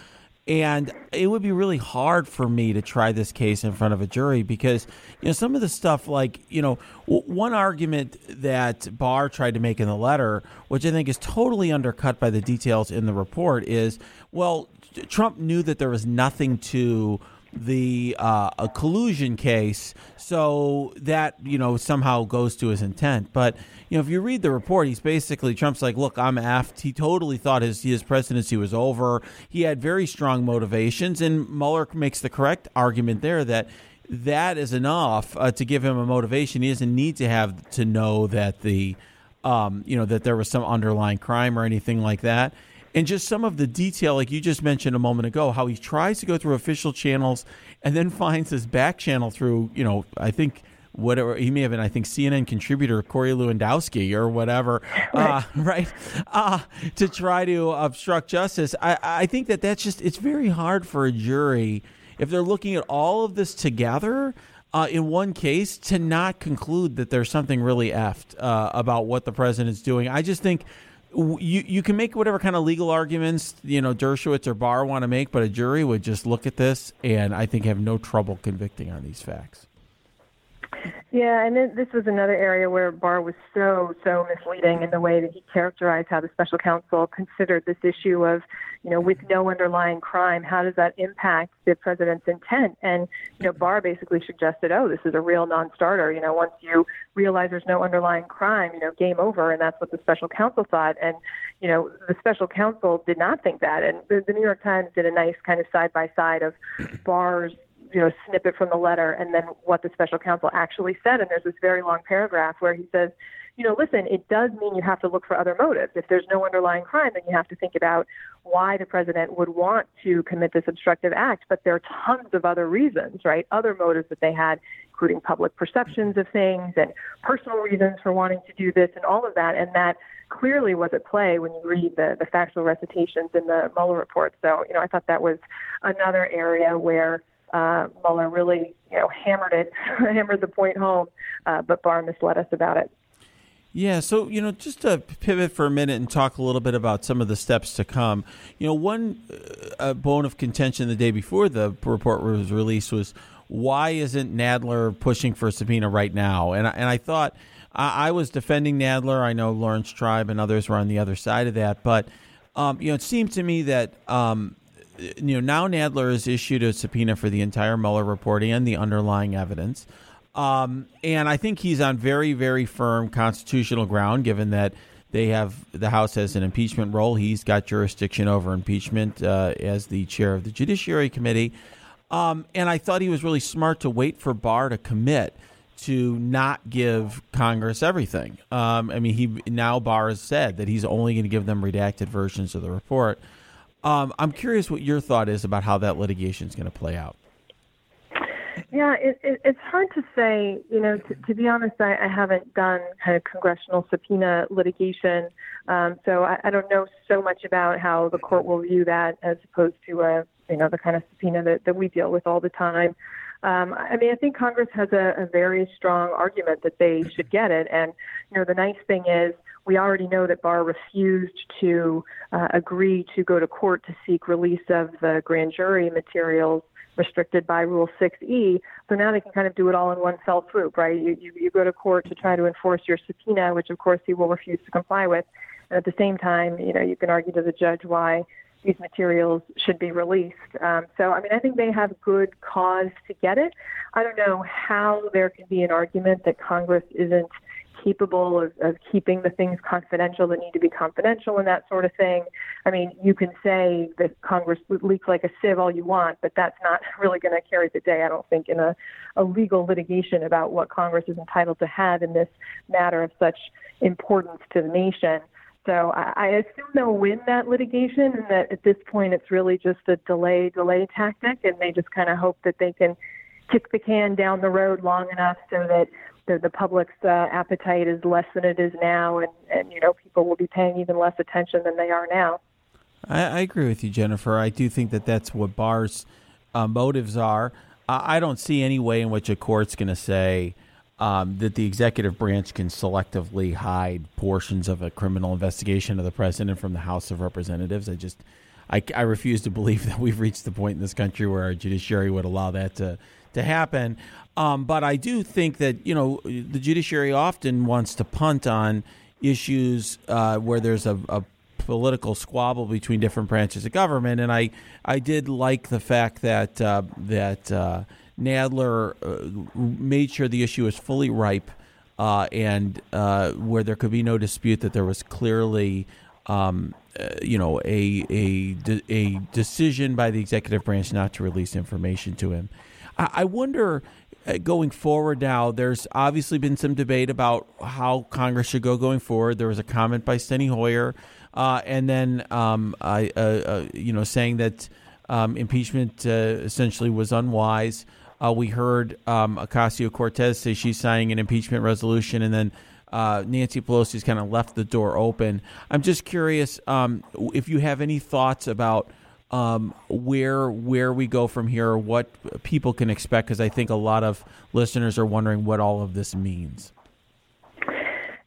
B: And it would be really hard for me to try this case in front of a jury because, you know, some of the stuff like, you know, one argument that Barr tried to make in the letter, which I think is totally undercut by the details in the report, is well, Trump knew that there was nothing to the uh, a collusion case, so that you know somehow goes to his intent. But you know, if you read the report, he's basically Trump's like, "Look, I'm effed." He totally thought his his presidency was over. He had very strong motivations, and Mueller makes the correct argument there that that is enough uh, to give him a motivation. He doesn't need to have to know that the um, you know that there was some underlying crime or anything like that and just some of the detail, like you just mentioned a moment ago, how he tries to go through official channels and then finds his back channel through, you know, I think whatever he may have been, I think CNN contributor Corey Lewandowski or whatever, right? Uh, right? Uh, to try to obstruct justice. I, I think that that's just it's very hard for a jury if they're looking at all of this together. Uh, in one case, to not conclude that there's something really effed uh, about what the president's doing. I just think you you can make whatever kind of legal arguments you know Dershowitz or Barr want to make, but a jury would just look at this and I think have no trouble convicting on these facts.
D: Yeah, and then this was another area where Barr was so, so misleading in the way that he characterized how the special counsel considered this issue of, you know, with no underlying crime, how does that impact the president's intent? And, you know, Barr basically suggested, oh, this is a real non starter. You know, once you realize there's no underlying crime, you know, game over. And that's what the special counsel thought. And, you know, the special counsel did not think that. And the, the New York Times did a nice kind of side by side of Barr's you know snippet from the letter and then what the special counsel actually said. And there's this very long paragraph where he says you know listen it does mean you have to look for other motives. If there's no underlying crime then you have to think about why the president would want to commit this obstructive act. But there are tons of other reasons right? Other motives that they had including public perceptions of things and personal reasons for wanting to do this and all of that. And that clearly was at play when you read the, the factual recitations in the Mueller report. So, you know, I thought that was another area where uh, Mueller really, you know, hammered it, hammered the point home, uh, but Barr misled us about it.
B: Yeah, so you know, just to pivot for a minute and talk a little bit about some of the steps to come. You know, one uh, bone of contention the day before the report was released was why isn't Nadler pushing for a subpoena right now? And I, and I thought I, I was defending Nadler. I know Laurence Tribe and others were on the other side of that, but um, you know, it seemed to me that um, you know, now Nadler has issued a subpoena for the entire Mueller report and the underlying evidence. Um, and I think he's on very, very firm constitutional ground, given that they have the House has an impeachment role. He's got jurisdiction over impeachment uh, as the chair of the Judiciary Committee. Um, and I thought he was really smart to wait for Barr to commit to not give Congress everything. Um, I mean, he now Barr has said that he's only going to give them redacted versions of the report. Um, I'm curious what your thought is about how that litigation is going to play out.
D: Yeah, it, it, it's hard to say. You know, to, to be honest, I, I haven't done kind of congressional subpoena litigation, um, so I, I don't know so much about how the court will view that as opposed to a you know the kind of subpoena that, that we deal with all the time. Um, I mean, I think Congress has a, a very strong argument that they should get it, and you know the nice thing is we already know that Barr refused to uh, agree to go to court to seek release of the grand jury materials restricted by Rule 6E. So now they can kind of do it all in one fell swoop, right? You, you, you go to court to try to enforce your subpoena, which of course he will refuse to comply with. And at the same time, you know, you can argue to the judge why these materials should be released. Um, so, I mean, I think they have good cause to get it. I don't know how there can be an argument that Congress isn't capable of, of keeping the things confidential that need to be confidential and that sort of thing. I mean, you can say that Congress leaks like a sieve all you want, but that's not really going to carry the day, I don't think, in a, a legal litigation about what Congress is entitled to have in this matter of such importance to the nation. So I, assume they'll win that litigation, and that at this point it's really just a delay delay tactic, and they just kind of hope that they can kick the can down the road long enough so that the, the public's uh, appetite is less than it is now, and, and you know people will be paying even less attention than they are now.
B: I, I agree with you, Jennifer. I do think that that's what Barr's uh, motives are. I, I don't see any way in which a court's going to say um, that the executive branch can selectively hide portions of a criminal investigation of the president from the House of Representatives. I just I, I refuse to believe that we've reached the point in this country where our judiciary would allow that to to happen. Um, but I do think that you know the judiciary often wants to punt on issues uh, where there's a, a, political squabble between different branches of government, and I I did like the fact that uh, that uh, Nadler uh, made sure the issue was fully ripe. Uh, and uh, where there could be no dispute that there was clearly um, you know, a, a, a decision by the executive branch not to release information to him. I wonder uh, going forward now, there's obviously been some debate about how Congress should go going forward. There was a comment by Steny Hoyer, uh, and then um, I, uh, uh, you know, saying that um, impeachment uh, essentially was unwise. Uh, we heard um, Ocasio Cortez say she's signing an impeachment resolution, and then Nancy Pelosi's kind of left the door open. I'm just curious um, if you have any thoughts about um, where where we go from here, what people can expect, because I think a lot of listeners are wondering what all of this means.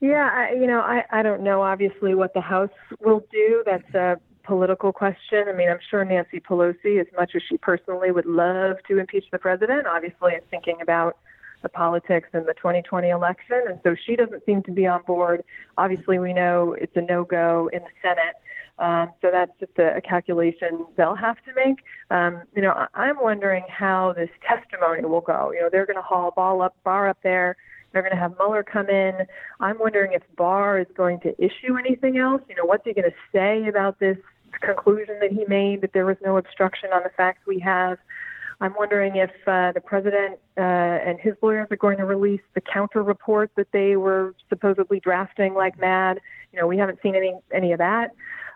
D: Yeah, I, you know, I, I don't know obviously what the House will do. That's a political question. I mean, I'm sure Nancy Pelosi, as much as she personally would love to impeach the president, obviously is thinking about the politics in the 2020 election, and so she doesn't seem to be on board. Obviously, we know it's a no-go in the Senate. Um, so that's just a, a calculation they'll have to make. Um, you know, I, I'm wondering how this testimony will go. You know, they're going to haul ball up, Barr up there. They're going to have Mueller come in. I'm wondering if Barr is going to issue anything else. You know, what's he going to say about this conclusion that he made that there was no obstruction on the facts we have? I'm wondering if uh, the president uh, and his lawyers are going to release the counter report that they were supposedly drafting like mad. You know, we haven't seen any any of that.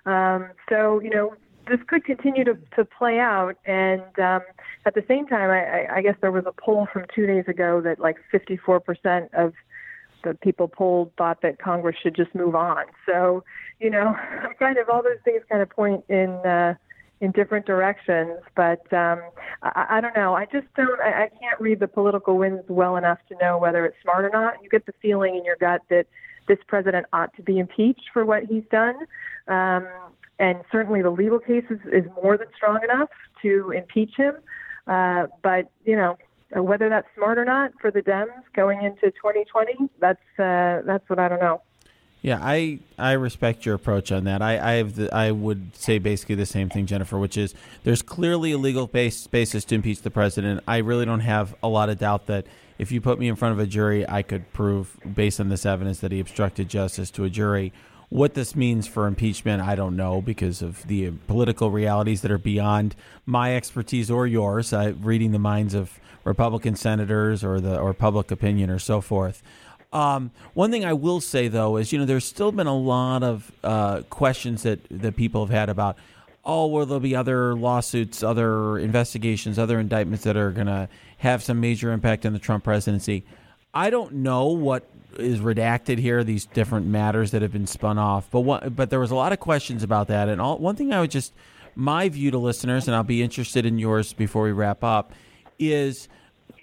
D: Um, so, you know, this could continue to, to play out. And um, at the same time, I, I guess there was a poll from two days ago that like 54% of the people polled thought that Congress should just move on. So, you know, kind of all those things kind of point in uh, in different directions. But um, I, I don't know. I just don't. I, I can't read the political winds well enough to know whether it's smart or not. You get the feeling in your gut that this president ought to be impeached for what he's done. Um, and certainly the legal case is, is more than strong enough to impeach him. Uh, but, you know, whether that's smart or not for the Dems going into 2020, that's uh, that's what I don't know.
B: Yeah, I, I respect your approach on that. I I, have the, I would say basically the same thing, Jennifer, which is there's clearly a legal base, basis to impeach the president. I really don't have a lot of doubt that if you put me in front of a jury, I could prove based on this evidence that he obstructed justice to a jury. What this means for impeachment, I don't know because of the political realities that are beyond my expertise or yours. Uh, reading the minds of Republican senators or the or public opinion or so forth. Um, one thing I will say though is, you know, there's still been a lot of uh, questions that that people have had about oh, well, there'll be other lawsuits, other investigations, other indictments that are going to have some major impact on the Trump presidency. I don't know what is redacted here, these different matters that have been spun off, but what, but there was a lot of questions about that. And all, one thing I would just, my view to listeners, and I'll be interested in yours before we wrap up, is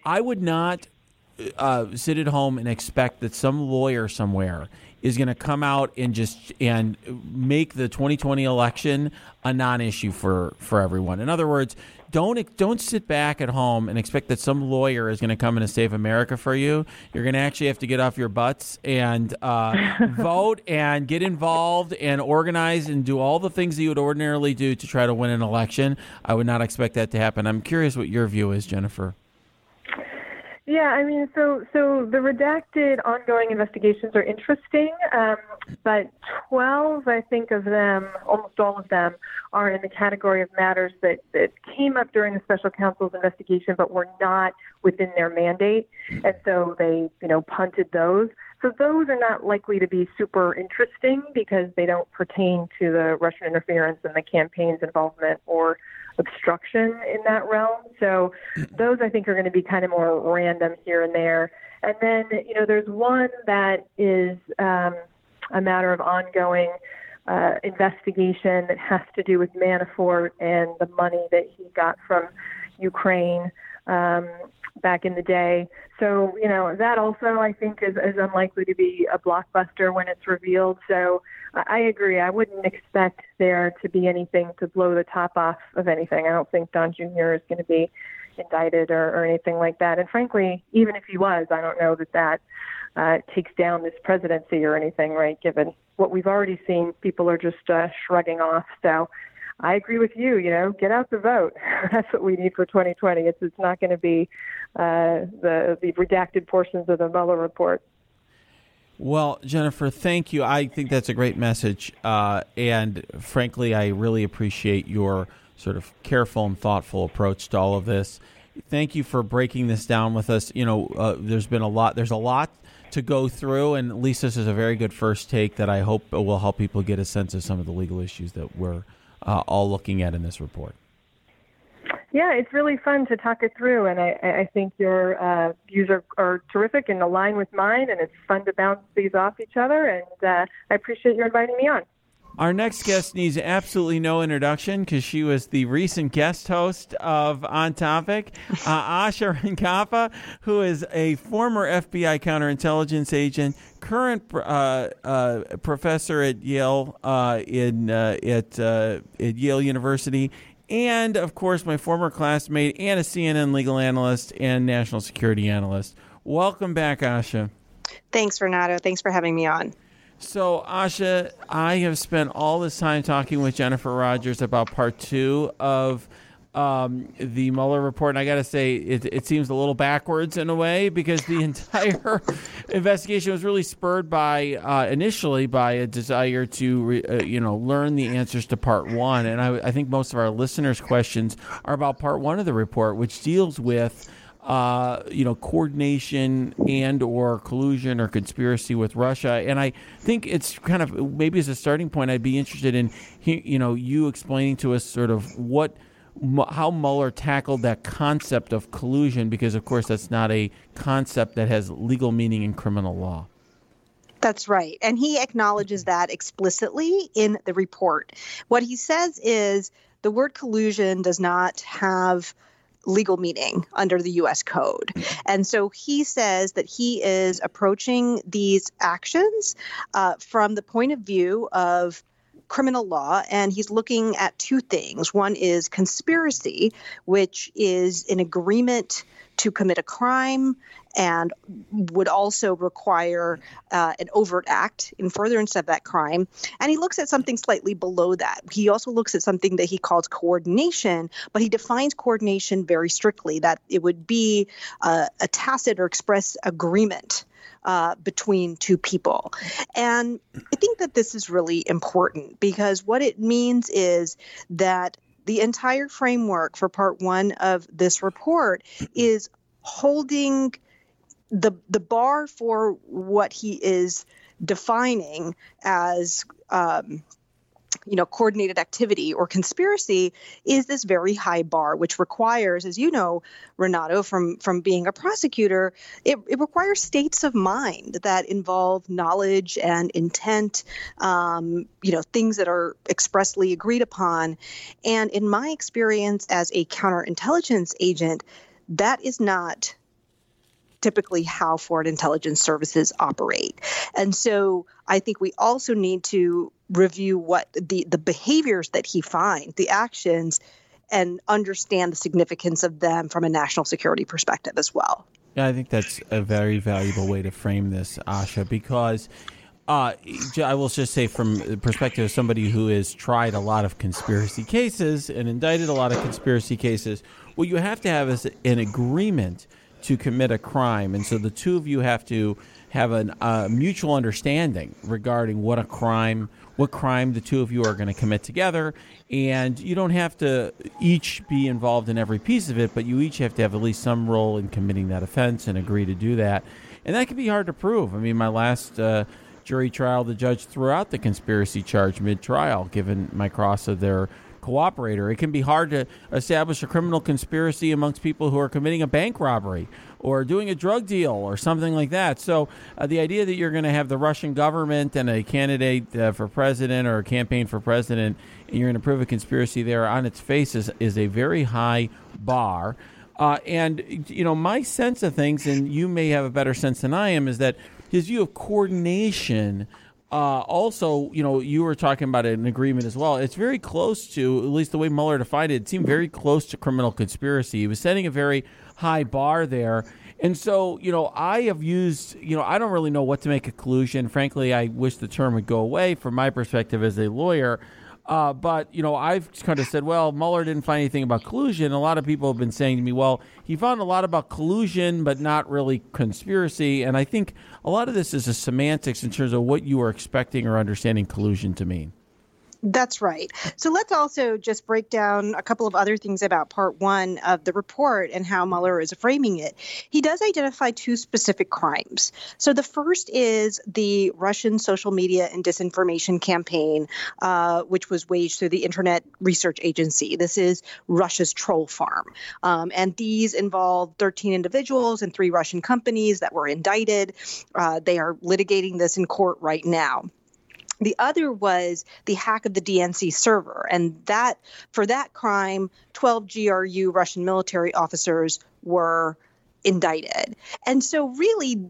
B: I would not uh, sit at home and expect that some lawyer somewhere is going to come out and just and make the 2020 election a non-issue for for everyone. In other words, don't don't sit back at home and expect that some lawyer is going to come in and save America for you. You're going to actually have to get off your butts and uh, vote and get involved and organize and do all the things that you would ordinarily do to try to win an election. I would not expect that to happen. I'm curious what your view is, Jennifer.
D: Yeah, I mean, so so the redacted ongoing investigations are interesting, um, but 12, I think, of them, almost all of them, are in the category of matters that, that came up during the special counsel's investigation, but were not within their mandate, and so they, you know, punted those. So those are not likely to be super interesting because they don't pertain to the Russian interference and the campaign's involvement or obstruction in that realm. So those I think are going to be kind of more random here and there. And then, you know, there's one that is um, a matter of ongoing uh, investigation that has to do with Manafort and the money that he got from Ukraine. Um, back in the day. So, you know, that also I think is, is unlikely to be a blockbuster when it's revealed. So I agree. I wouldn't expect there to be anything to blow the top off of anything. I don't think Don Jr. is going to be indicted or, or anything like that. And frankly, even if he was, I don't know that that uh, takes down this presidency or anything, right? Given what we've already seen, people are just uh, shrugging off. So I agree with you. You know, get out the vote. That's what we need for 2020. It's it's not going to be uh, the the redacted portions of the Mueller report.
B: Well, Jennifer, thank you. I think that's a great message, uh, and frankly, I really appreciate your sort of careful and thoughtful approach to all of this. Thank you for breaking this down with us. You know, uh, there's been a lot. There's a lot to go through, and at least this is a very good first take that I hope will help people get a sense of some of the legal issues that we're uh, all looking at in this report.
D: Yeah, it's really fun to talk it through, and I, I think your uh, views are, are terrific and align with mine, and it's fun to bounce these off each other, and uh, I appreciate you inviting me on.
B: Our next guest needs absolutely no introduction because she was the recent guest host of On Topic, uh, Asha Rangappa, who is a former FBI counterintelligence agent, current uh, uh, professor at Yale uh, in uh, at uh, at Yale University, and of course my former classmate and a CNN legal analyst and national security analyst. Welcome back, Asha.
F: Thanks, Renato. Thanks for having me on.
B: So, Asha, I have spent all this time talking with Jennifer Rodgers about part two of um, the Mueller report. And I got to say, it, it, seems a little backwards in a way because the entire investigation was really spurred by, uh, initially, by a desire to, re, uh, you know, learn the answers to part one. And I, I think most of our listeners' questions are about part one of the report, which deals with uh, you know, coordination and or collusion or conspiracy with Russia. And I think it's kind of maybe as a starting point, I'd be interested in, you know, you explaining to us sort of what how Mueller tackled that concept of collusion, because of course that's not a concept that has legal meaning in criminal law.
F: That's right. And he acknowledges that explicitly in the report. What he says is the word collusion does not have legal meaning under the US code. And so he says that he is approaching these actions uh, from the point of view of criminal law and he's looking at two things. One is conspiracy, which is an agreement to commit a crime and would also require uh, an overt act in furtherance of that crime. And he looks at something slightly below that. He also looks at something that he calls coordination, but he defines coordination very strictly that it would be uh, a tacit or express agreement. Uh, between two people. And I think that this is really important because what it means is that the entire framework for part one of this report is holding the the bar for what he is defining as um, you know coordinated activity or conspiracy is this very high bar which requires as you know renato from from being a prosecutor it, it requires states of mind that involve knowledge and intent um, you know things that are expressly agreed upon. And in my experience as a counterintelligence agent that is not typically how foreign intelligence services operate. And so I think we also need to review what the, the behaviors that he finds, the actions, and understand the significance of them from a national security perspective as well.
B: Yeah, I think that's a very valuable way to frame this, Asha, because uh, I will just say, from the perspective of somebody who has tried a lot of conspiracy cases and indicted a lot of conspiracy cases, what you have to have is an agreement to commit a crime, and so the two of you have to have a uh, mutual understanding regarding what a crime, what crime the two of you are going to commit together, and you don't have to each be involved in every piece of it, but you each have to have at least some role in committing that offense and agree to do that, and that can be hard to prove. I mean, my last. Uh, jury trial, the judge threw out the conspiracy charge mid trial, given my cross of their cooperator. It can be hard to establish a criminal conspiracy amongst people who are committing a bank robbery or doing a drug deal or something like that. So uh, the idea that you're going to have the Russian government and a candidate uh, for president or a campaign for president and you're going to prove a conspiracy there on its face is, is a very high bar. Uh, and, you know, my sense of things, and you may have a better sense than I am, is that his view of coordination uh, also, you know, you were talking about an agreement as well. It's very close to, at least the way Mueller defined it, it seemed very close to criminal conspiracy. He was setting a very high bar there. And so, you know, I have used, you know, I don't really know what to make a collusion. Frankly, I wish the term would go away from my perspective as a lawyer. Uh, but you know, I've kind of said, well, Mueller didn't find anything about collusion. A lot of people have been saying to me, well, he found a lot about collusion, but not really conspiracy. And I think a lot of this is a semantics in terms of what you are expecting or understanding collusion to mean.
F: That's right. So let's also just break down a couple of other things about part one of the report and how Mueller is framing it. He does identify two specific crimes. So the first is the Russian social media and disinformation campaign, uh, which was waged through the Internet Research Agency. This is Russia's troll farm. Um, and these involve 13 individuals and three Russian companies that were indicted. Uh, they are litigating this in court right now. The other was the hack of the DNC server. And that, for that crime, 12 GRU Russian military officers were indicted. And so really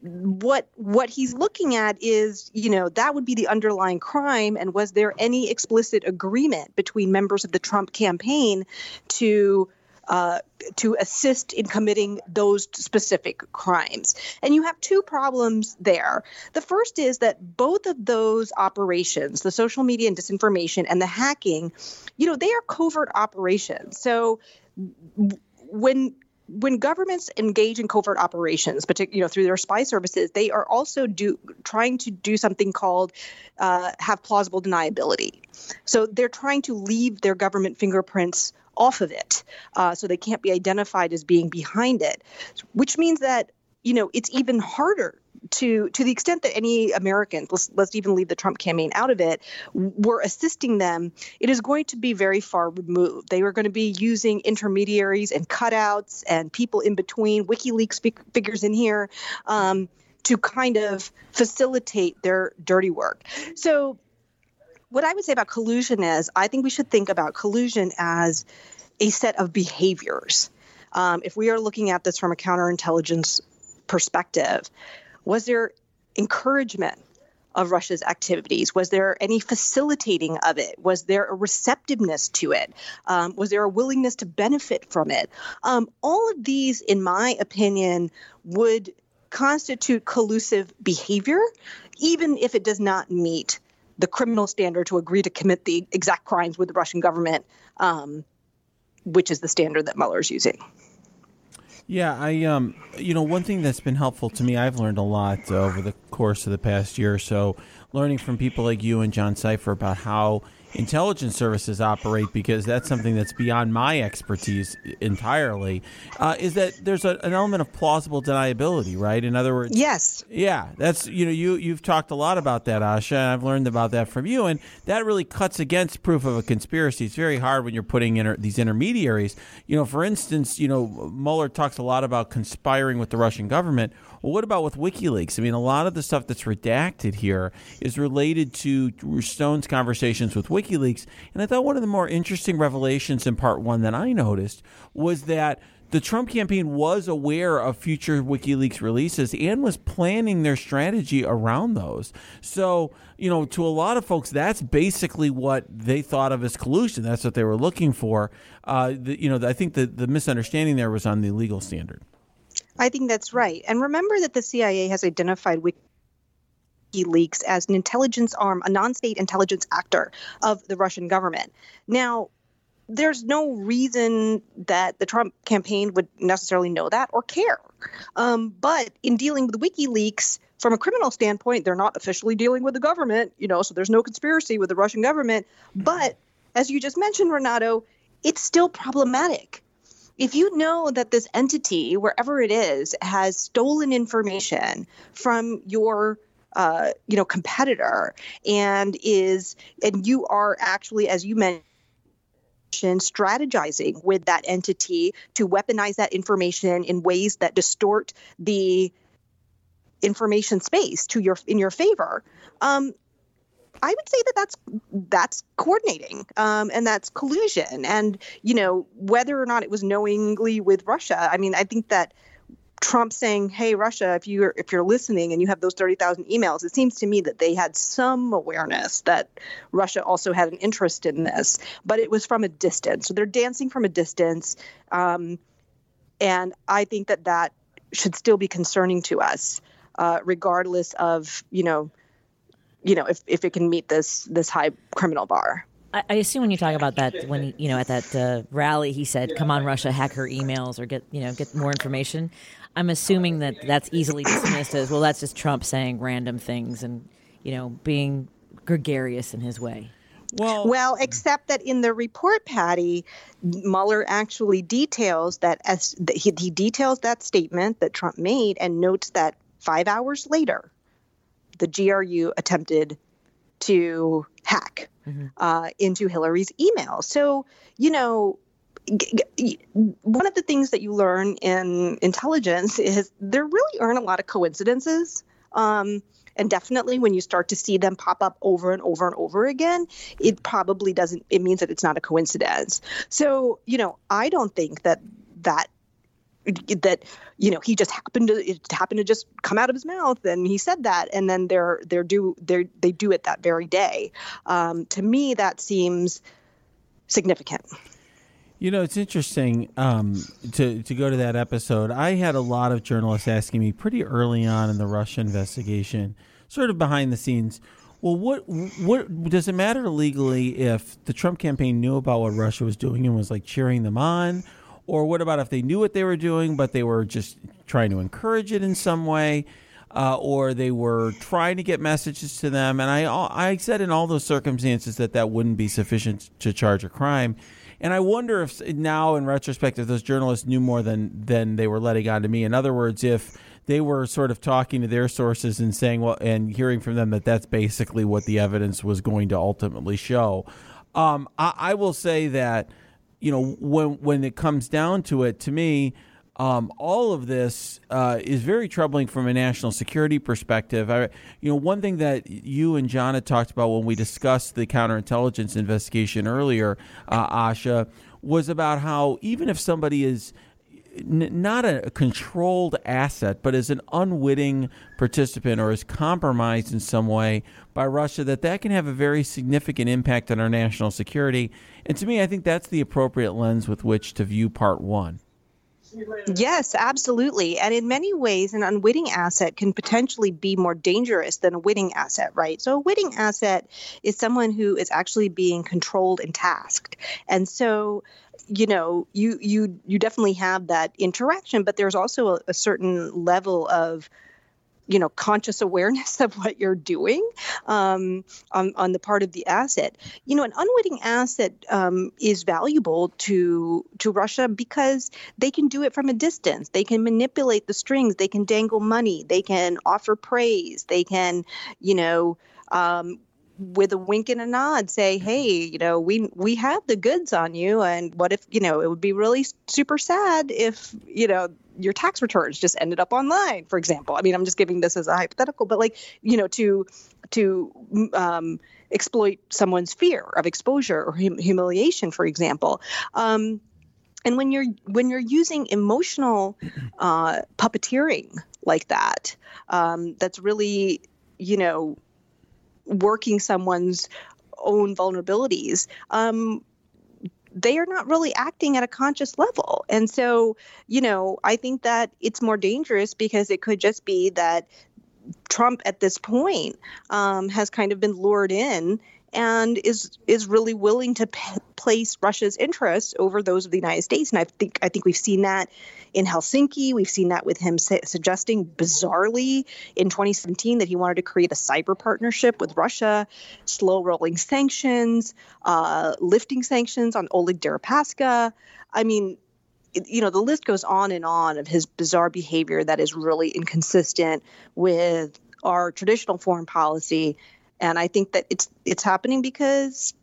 F: what what he's looking at is, you know, that would be the underlying crime and was there any explicit agreement between members of the Trump campaign to uh, to assist in committing those specific crimes. And you have two problems there. The first is that both of those operations, the social media and disinformation and the hacking, you know, they are covert operations. So when when governments engage in covert operations, particularly you know through their spy services, they are also do trying to do something called uh, have plausible deniability. So they're trying to leave their government fingerprints off of it, uh, so they can't be identified as being behind it, which means that you know it's even harder to to the extent that any Americans, let's, let's even leave the Trump campaign out of it, were assisting them, it is going to be very far removed. They are going to be using intermediaries and cutouts and people in between, WikiLeaks figures in here, um, to kind of facilitate their dirty work. So what I would say about collusion is I think we should think about collusion as a set of behaviors. Um, if we are looking at this from a counterintelligence perspective, was there encouragement of Russia's activities? Was there any facilitating of it? Was there a receptiveness to it? Um, was there a willingness to benefit from it? Um, all of these, in my opinion, would constitute collusive behavior, even if it does not meet the criminal standard to agree to commit the exact crimes with the Russian government, um, which is the standard that Mueller is using.
B: Yeah, I um, you know, one thing that's been helpful to me, I've learned a lot over the course of the past year or so, learning from people like you and John Sipher about how intelligence services operate because that's something that's beyond my expertise entirely. Uh, is that there's a, an element of plausible deniability, right? In other words,
F: Yes.
B: yeah, that's you know you you've talked a lot about that, Asha, and I've learned about that from you, and that really cuts against proof of a conspiracy. It's very hard when you're putting in these intermediaries. You know, for instance, you know Mueller talks a lot about conspiring with the Russian government. Well, what about with WikiLeaks? I mean, a lot of the stuff that's redacted here is related to Stone's conversations with WikiLeaks, and I thought one of the more interesting revelations in part one that I noticed was that the Trump campaign was aware of future WikiLeaks releases and was planning their strategy around those. So, you know, to a lot of folks, that's basically what they thought of as collusion. That's what they were looking for. Uh, the, you know, I think the, the misunderstanding there was on the legal standard.
F: I think that's right. And remember that the CIA has identified WikiLeaks as an intelligence arm, a non state intelligence actor of the Russian government. Now, there's no reason that the Trump campaign would necessarily know that or care. Um, but in dealing with WikiLeaks, from a criminal standpoint, they're not officially dealing with the government, you know, so there's no conspiracy with the Russian government. But as you just mentioned, Renato, it's still problematic. If you know that this entity, wherever it is, has stolen information from your uh, you know competitor and is and you are actually as you mentioned strategizing with that entity to weaponize that information in ways that distort the information space to your in your favor um, I would say that that's that's coordinating um, and that's collusion. And you know whether or not it was knowingly with Russia. I mean, I think that Trump saying, "Hey, Russia, if you're if you're listening and you have those thirty thousand emails," it seems to me that they had some awareness that Russia also had an interest in this, but it was from a distance. So they're dancing from a distance, um, and I think that that should still be concerning to us, uh, regardless of you know you know, if, if it can meet this this high criminal bar.
C: I, I assume when you talk about that, when you know at that uh, rally, he said, "Come on, Russia, hack her emails or get you know get more information." I'm assuming that that's easily dismissed as well. That's just Trump saying random things and you know being gregarious in his way.
B: Well,
F: Well, except that in the report, Patti, Mueller actually details that as he, he details that statement that Trump made and notes that five hours later, the GRU attempted to hack uh, into Hillary's email. So, you know, one of the things that you learn in intelligence is there really aren't a lot of coincidences. Um, and definitely when you start to see them pop up over and over and over again, it probably doesn't, it means that it's not a coincidence. So, you know, I don't think that that that you know he just happened to it happened to just come out of his mouth and he said that and then they're they're do they they do it that very day um, to me that seems significant
B: You know, it's interesting um, to to go to that episode. I had a lot of journalists asking me pretty early on in the Russia investigation, sort of behind the scenes. Well, what what does it matter legally if the Trump campaign knew about what Russia was doing and was like cheering them on, or what about if they knew what they were doing but they were just trying to encourage it in some way? uh, or they were trying to get messages to them. And I, I said in all those circumstances that that wouldn't be sufficient to charge a crime. And I wonder if now, in retrospect, if those journalists knew more than than they were letting on to me. In other words, if they were sort of talking to their sources and saying, well, and hearing from them that that's basically what the evidence was going to ultimately show. Um, I, I will say that, you know, when when it comes down to it, to me, um, all of this uh, is very troubling from a national security perspective. I, you know, one thing that you and John had talked about when we discussed the counterintelligence investigation earlier, uh, Asha, was about how even if somebody is n- not a controlled asset, but as an unwitting participant or is compromised in some way by Russia, that that can have a very significant impact on our national security. And to me, I think that's the appropriate lens with which to view part one.
F: Yes, absolutely. And in many ways, an unwitting asset can potentially be more dangerous than a witting asset, right? So, a witting asset is someone who is actually being controlled and tasked. And so, you know, you you you definitely have that interaction, but there's also a, a certain level of you know conscious awareness of what you're doing um, on, on the part of the asset. You know an unwitting asset um, is valuable to to russia because they can do it from a distance. They can manipulate the strings. They can dangle money. They can offer praise. They can you know um, with a wink and a nod say hey you know we we have the goods on you and what if you know it would be really super sad if you know your tax returns just ended up online for example. I mean i'm just giving this as a hypothetical but like you know to to um, exploit someone's fear of exposure or hum- humiliation for example. Um, and when you're when you're using emotional uh, puppeteering like that um, that's really you know working someone's own vulnerabilities um, they are not really acting at a conscious level. And so, you know, I think that it's more dangerous because it could just be that Trump at this point um, has kind of been lured in and is is really willing to p- place Russia's interests over those of the United States. And I think I think we've seen that in Helsinki. We've seen that with him su- suggesting bizarrely in 2017 that he wanted to create a cyber partnership with Russia, slow rolling sanctions, uh, lifting sanctions on Oleg Deripaska. I mean, you know, the list goes on and on of his bizarre behavior that is really inconsistent with our traditional foreign policy and I think that it's it's happening because,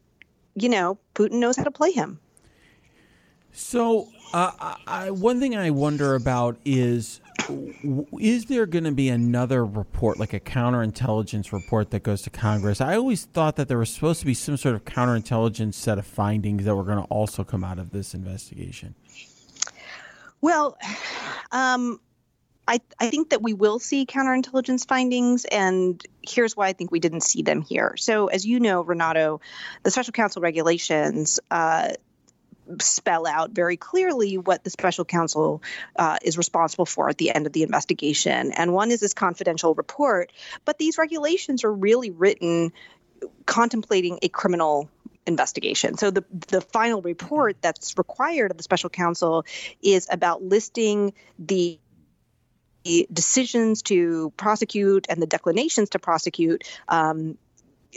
F: you know, Putin knows how to play him.
B: So, uh, I, one thing I wonder about is is there going to be another report, like a counterintelligence report that goes to Congress? I always thought that there was supposed to be some sort of counterintelligence set of findings that were going to also come out of this investigation.
F: Well, um, I, I think that we will see counterintelligence findings, and here's why I think we didn't see them here. So, as you know, Renato, the special counsel regulations uh, spell out very clearly what the special counsel uh, is responsible for at the end of the investigation. And one is this confidential report, but these regulations are really written contemplating a criminal investigation. So the the final report that's required of the special counsel is about listing the decisions to prosecute and the declinations to prosecute um,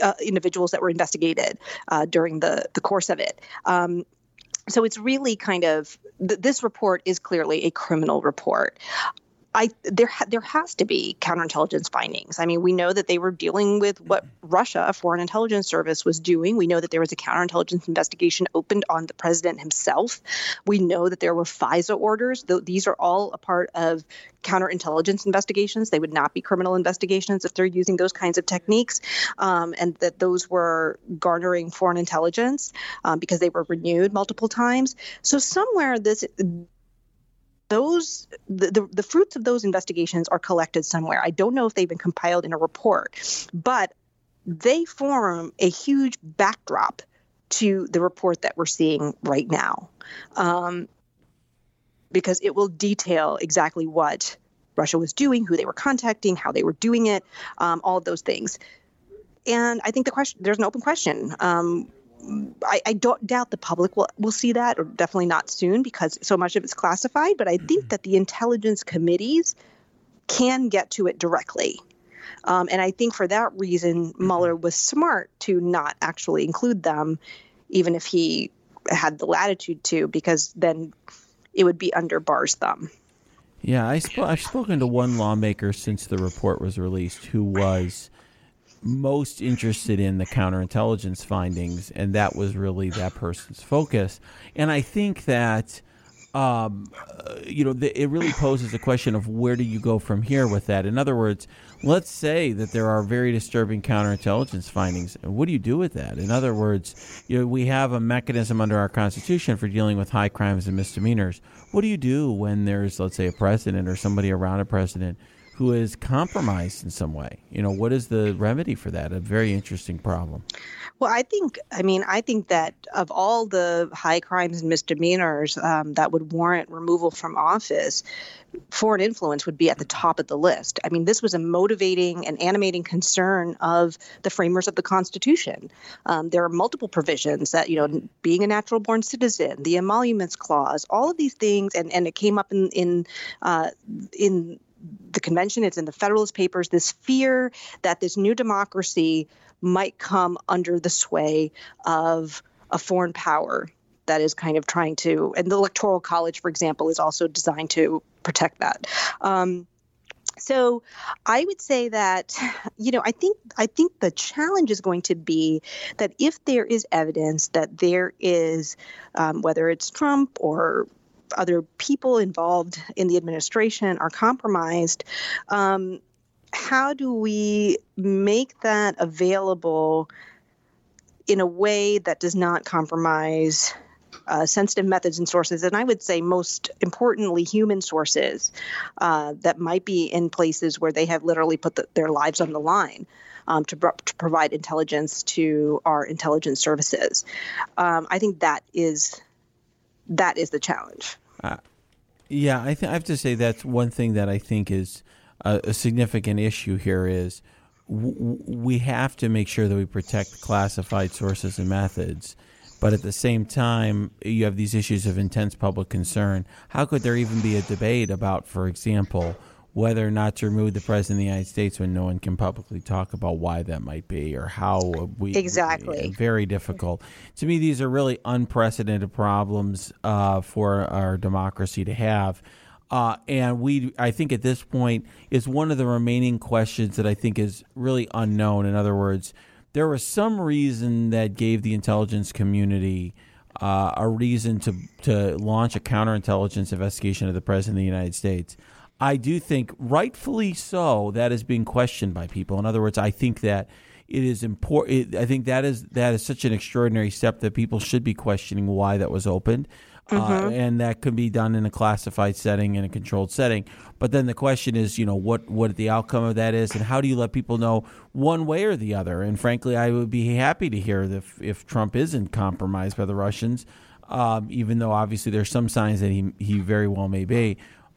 F: uh, individuals that were investigated uh, during the, the course of it. Um, so it's really kind of th- this report is clearly a criminal report. I there ha- there has to be counterintelligence findings. I mean, we know that they were dealing with what Russia, a foreign intelligence service, was doing. We know that there was a counterintelligence investigation opened on the president himself. We know that there were FISA orders. Th- these are all a part of counterintelligence investigations. They would not be criminal investigations if they're using those kinds of techniques, um, and that those were garnering foreign intelligence um, because they were renewed multiple times. So somewhere this those the, the, the, fruits of those investigations are collected somewhere. I don't know if they've been compiled in a report, but they form a huge backdrop to the report that we're seeing right now, um, because it will detail exactly what Russia was doing, who they were contacting, how they were doing it, um, all of those things. And I think the question there's an open question. Um, I, I, don't doubt the public will, will see that, or definitely not soon because so much of it's classified. But I think mm-hmm. that the intelligence committees can get to it directly. Um, and I think for that reason, mm-hmm. Mueller was smart to not actually include them, even if he had the latitude to, because then it would be under Barr's thumb.
B: Yeah, I sp- I've spoken to one lawmaker since the report was released who was most interested in the counterintelligence findings, and that was really that person's focus. And I think that. Um, uh, you know, the, it really poses a question of where do you go from here with that? In other words, let's say that there are very disturbing counterintelligence findings. What do you do with that? In other words, you know, we have a mechanism under our Constitution for dealing with high crimes and misdemeanors. What do you do when there's, let's say, a president or somebody around a president who is compromised in some way. You know, what is the remedy for that? A very interesting problem.
F: Well, I think, I mean, I think that of all the high crimes and misdemeanors um, that would warrant removal from office, foreign influence would be at the top of the list. I mean, this was a motivating and animating concern of the framers of the Constitution. Um, there are multiple provisions that, you know, being a natural born citizen, the emoluments clause, all of these things, and, and it came up in in uh, in the convention, it's in the Federalist Papers, this fear that this new democracy might come under the sway of a foreign power that is kind of trying to, and the Electoral College, for example, is also designed to protect that. Um, so I would say that you know I think I think the challenge is going to be that if there is evidence that there is um, whether it's Trump or other people involved in the administration are compromised. Um, how do we make that available in a way that does not compromise uh, sensitive methods and sources, and I would say most importantly, human sources uh, that might be in places where they have literally put the, their lives on the line. Um, to, to, provide intelligence to our intelligence services, um, I think that is that is the challenge. Uh,
B: yeah, I, th- I have to say that's one thing that I think is a, a significant issue here is w- we have to make sure that we protect classified sources and methods. But at the same time, you have these issues of intense public concern. How could there even be a debate about, for example, whether or not to remove the president of the United States when no one can publicly talk about why that might be or how we
F: exactly
B: very difficult. To me, these are really unprecedented problems uh, for our democracy to have. Uh, and we, I think, at this point, is one of the remaining questions that I think is really unknown. In other words, there was some reason that gave the intelligence community uh, a reason to to launch a counterintelligence investigation of the president of the United States. I do think, rightfully so, that is being questioned by people. In other words, I think that it is important. I think that is that is such an extraordinary step that people should be questioning why that was opened. Uh, mm-hmm. Uh, and that could be done in a classified setting in a controlled setting. But then the question is, you know, what what the outcome of that is, and how do you let people know one way or the other? And frankly, I would be happy to hear if if Trump isn't compromised by the Russians, um, even though obviously there's some signs that he he very well may be.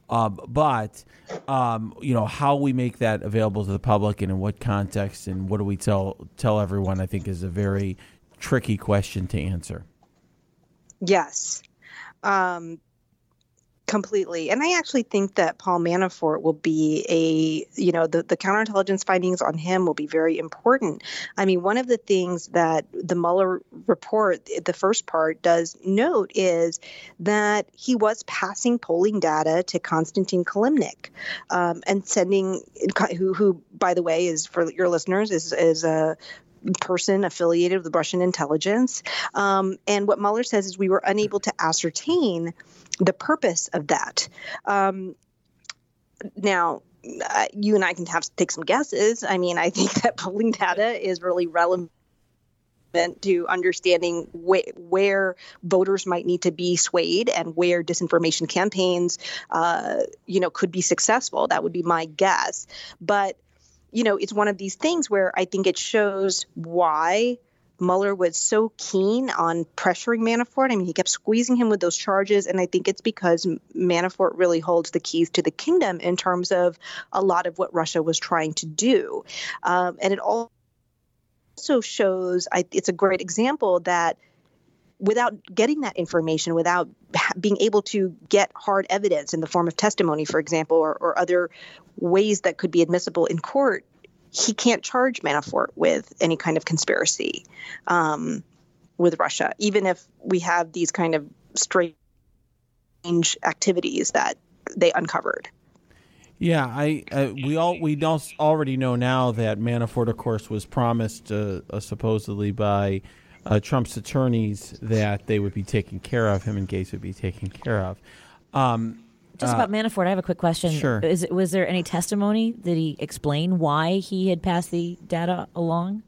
B: Uh, but um, you know how we make that available to the public and in what context and what do we tell tell everyone? I think is a very tricky question to answer.
F: Yes, um, completely. And I actually think that Paul Manafort will be a, you know, the, the counterintelligence findings on him will be very important. I mean, one of the things that the Mueller report, the first part, does note is that he was passing polling data to Konstantin Kilimnik um, and sending, who, who, by the way, is for your listeners, is, is a person affiliated with Russian intelligence. Um, and what Mueller says is we were unable to ascertain the purpose of that. Um, now, uh, you and I can have take some guesses. I mean, I think that polling data is really relevant to understanding wh- where voters might need to be swayed and where disinformation campaigns, uh, you know, could be successful. That would be my guess. But you know, it's one of these things where I think it shows why Mueller was so keen on pressuring Manafort. I mean, he kept squeezing him with those charges, and I think it's because Manafort really holds the keys to the kingdom in terms of a lot of what Russia was trying to do. Um, and it also shows, I, it's a great example that without getting that information, without being able to get hard evidence in the form of testimony, for example, or, or other ways that could be admissible in court, he can't charge Manafort with any kind of conspiracy um, with Russia, even if we have these kind of strange activities that they uncovered.
B: Yeah, I uh, we all we already know now that Manafort, of course, was promised uh, uh, supposedly by uh, Trump's attorneys that they would be taken care of. Him and Gates would be taken care of. Um,
C: just uh, about Manafort, I have a quick question.
B: Sure.
C: Is, was there any testimony? Did he explain why he had passed the data along?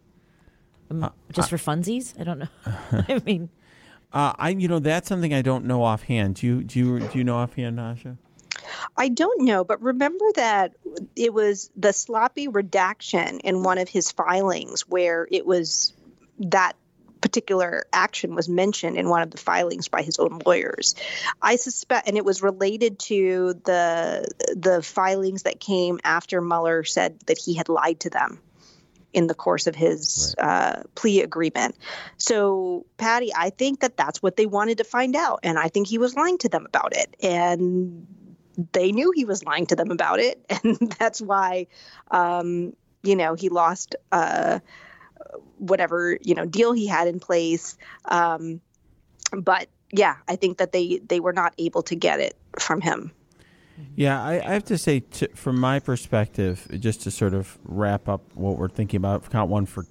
C: Um, uh, just for funsies? I don't know. I mean,
B: uh, I you know that's something I don't know offhand. Do you do you do you know offhand, Asha?
F: I don't know, but remember that it was the sloppy redaction in one of his filings where it was that particular action was mentioned in one of the filings by his own lawyers. I suspect, and it was related to the the filings that came after Mueller said that he had lied to them in the course of his right. uh, plea agreement. So, Patti, I think that that's what they wanted to find out, and I think he was lying to them about it. And they knew he was lying to them about it, and that's why, um, you know, he lost uh, whatever you know deal he had in place. Um, but yeah, I think that they they were not able to get it from him.
B: Yeah, I, I have to say, t- from my perspective, just to sort of wrap up what we're thinking about, count one for,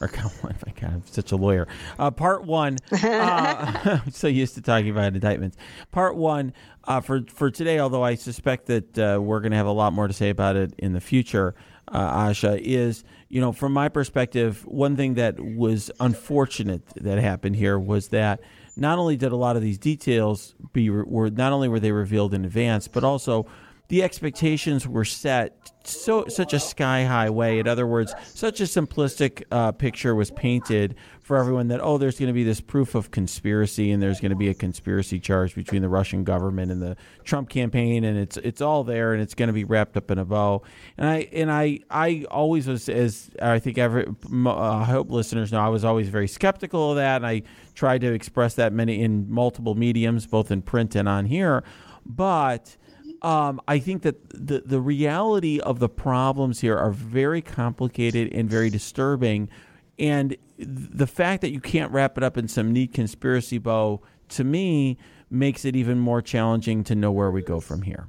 B: or count one. My God, I'm such a lawyer. Uh, part one. Uh, I'm so used to talking about indictments. Part one uh, for for today. Although I suspect that uh, we're going to have a lot more to say about it in the future. Uh, Asha is, you know, from my perspective, one thing that was unfortunate that happened here was that not only did a lot of these details be were not only were they revealed in advance, but also the expectations were set so such a sky high way. In other words, such a simplistic uh, picture was painted for everyone that oh, there's going to be this proof of conspiracy, and there's going to be a conspiracy charge between the Russian government and the Trump campaign, and it's it's all there, and it's going to be wrapped up in a bow. And I and I I always was as I think every uh, I hope listeners know I was always very skeptical of that, and I tried to express that many in multiple mediums, both in print and on here, but um, I think that the the reality of the problems here are very complicated and very disturbing, and the fact that you can't wrap it up in some neat conspiracy bow to me makes it even more challenging to know where we go from here.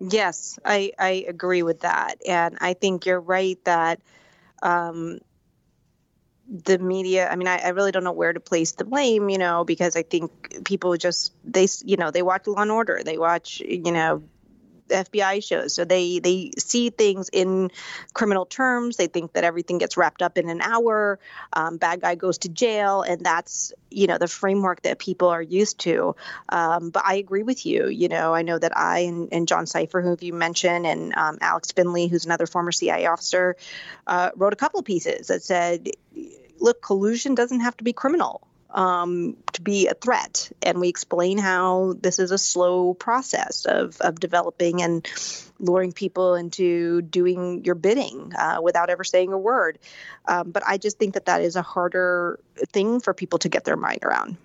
F: Yes, I I agree with that, and I think you're right that. Um, the media i mean I, I, really don't know where to place the blame you know because i think people just they you know they watch law and order they watch you know FBI shows. So they they see things in criminal terms. They think that everything gets wrapped up in an hour. Um, bad guy goes to jail, and that's you know the framework that people are used to. Um, but I agree with you. You know, I know that I and, and John Sipher, who you mentioned, and um, Alex Finley, who's another former CIA officer, uh, wrote a couple of pieces that said look, collusion doesn't have to be criminal um, to be a threat. And we explain how this is a slow process of, of developing and luring people into doing your bidding uh, without ever saying a word. Um, but I just think that that is a harder thing for people to get their mind around.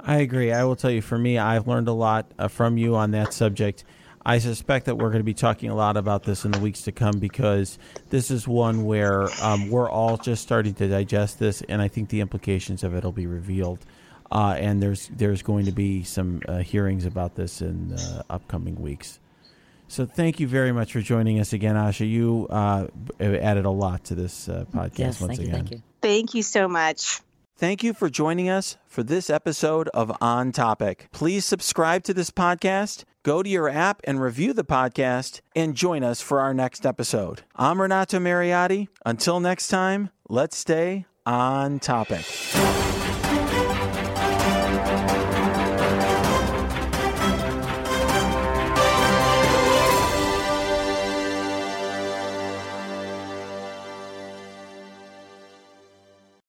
B: I agree. I will tell you, for me, I've learned a lot uh, from you on that subject. I suspect that we're going to be talking a lot about this in the weeks to come because this is one where um, we're all just starting to digest this, and I think the implications of it will be revealed. Uh, and there's there's going to be some uh, hearings about this in uh, upcoming weeks. So thank you very much for joining us again, Asha. You uh, added a lot to this uh, podcast
C: yes,
B: once
C: thank
B: again.
C: You, thank you.
F: Thank you so much.
B: Thank you for joining us for this episode of On Topic. Please subscribe to this podcast, go to your app and review the podcast, and join us for our next episode. I'm Renato Mariotti. Until next time, let's stay on topic.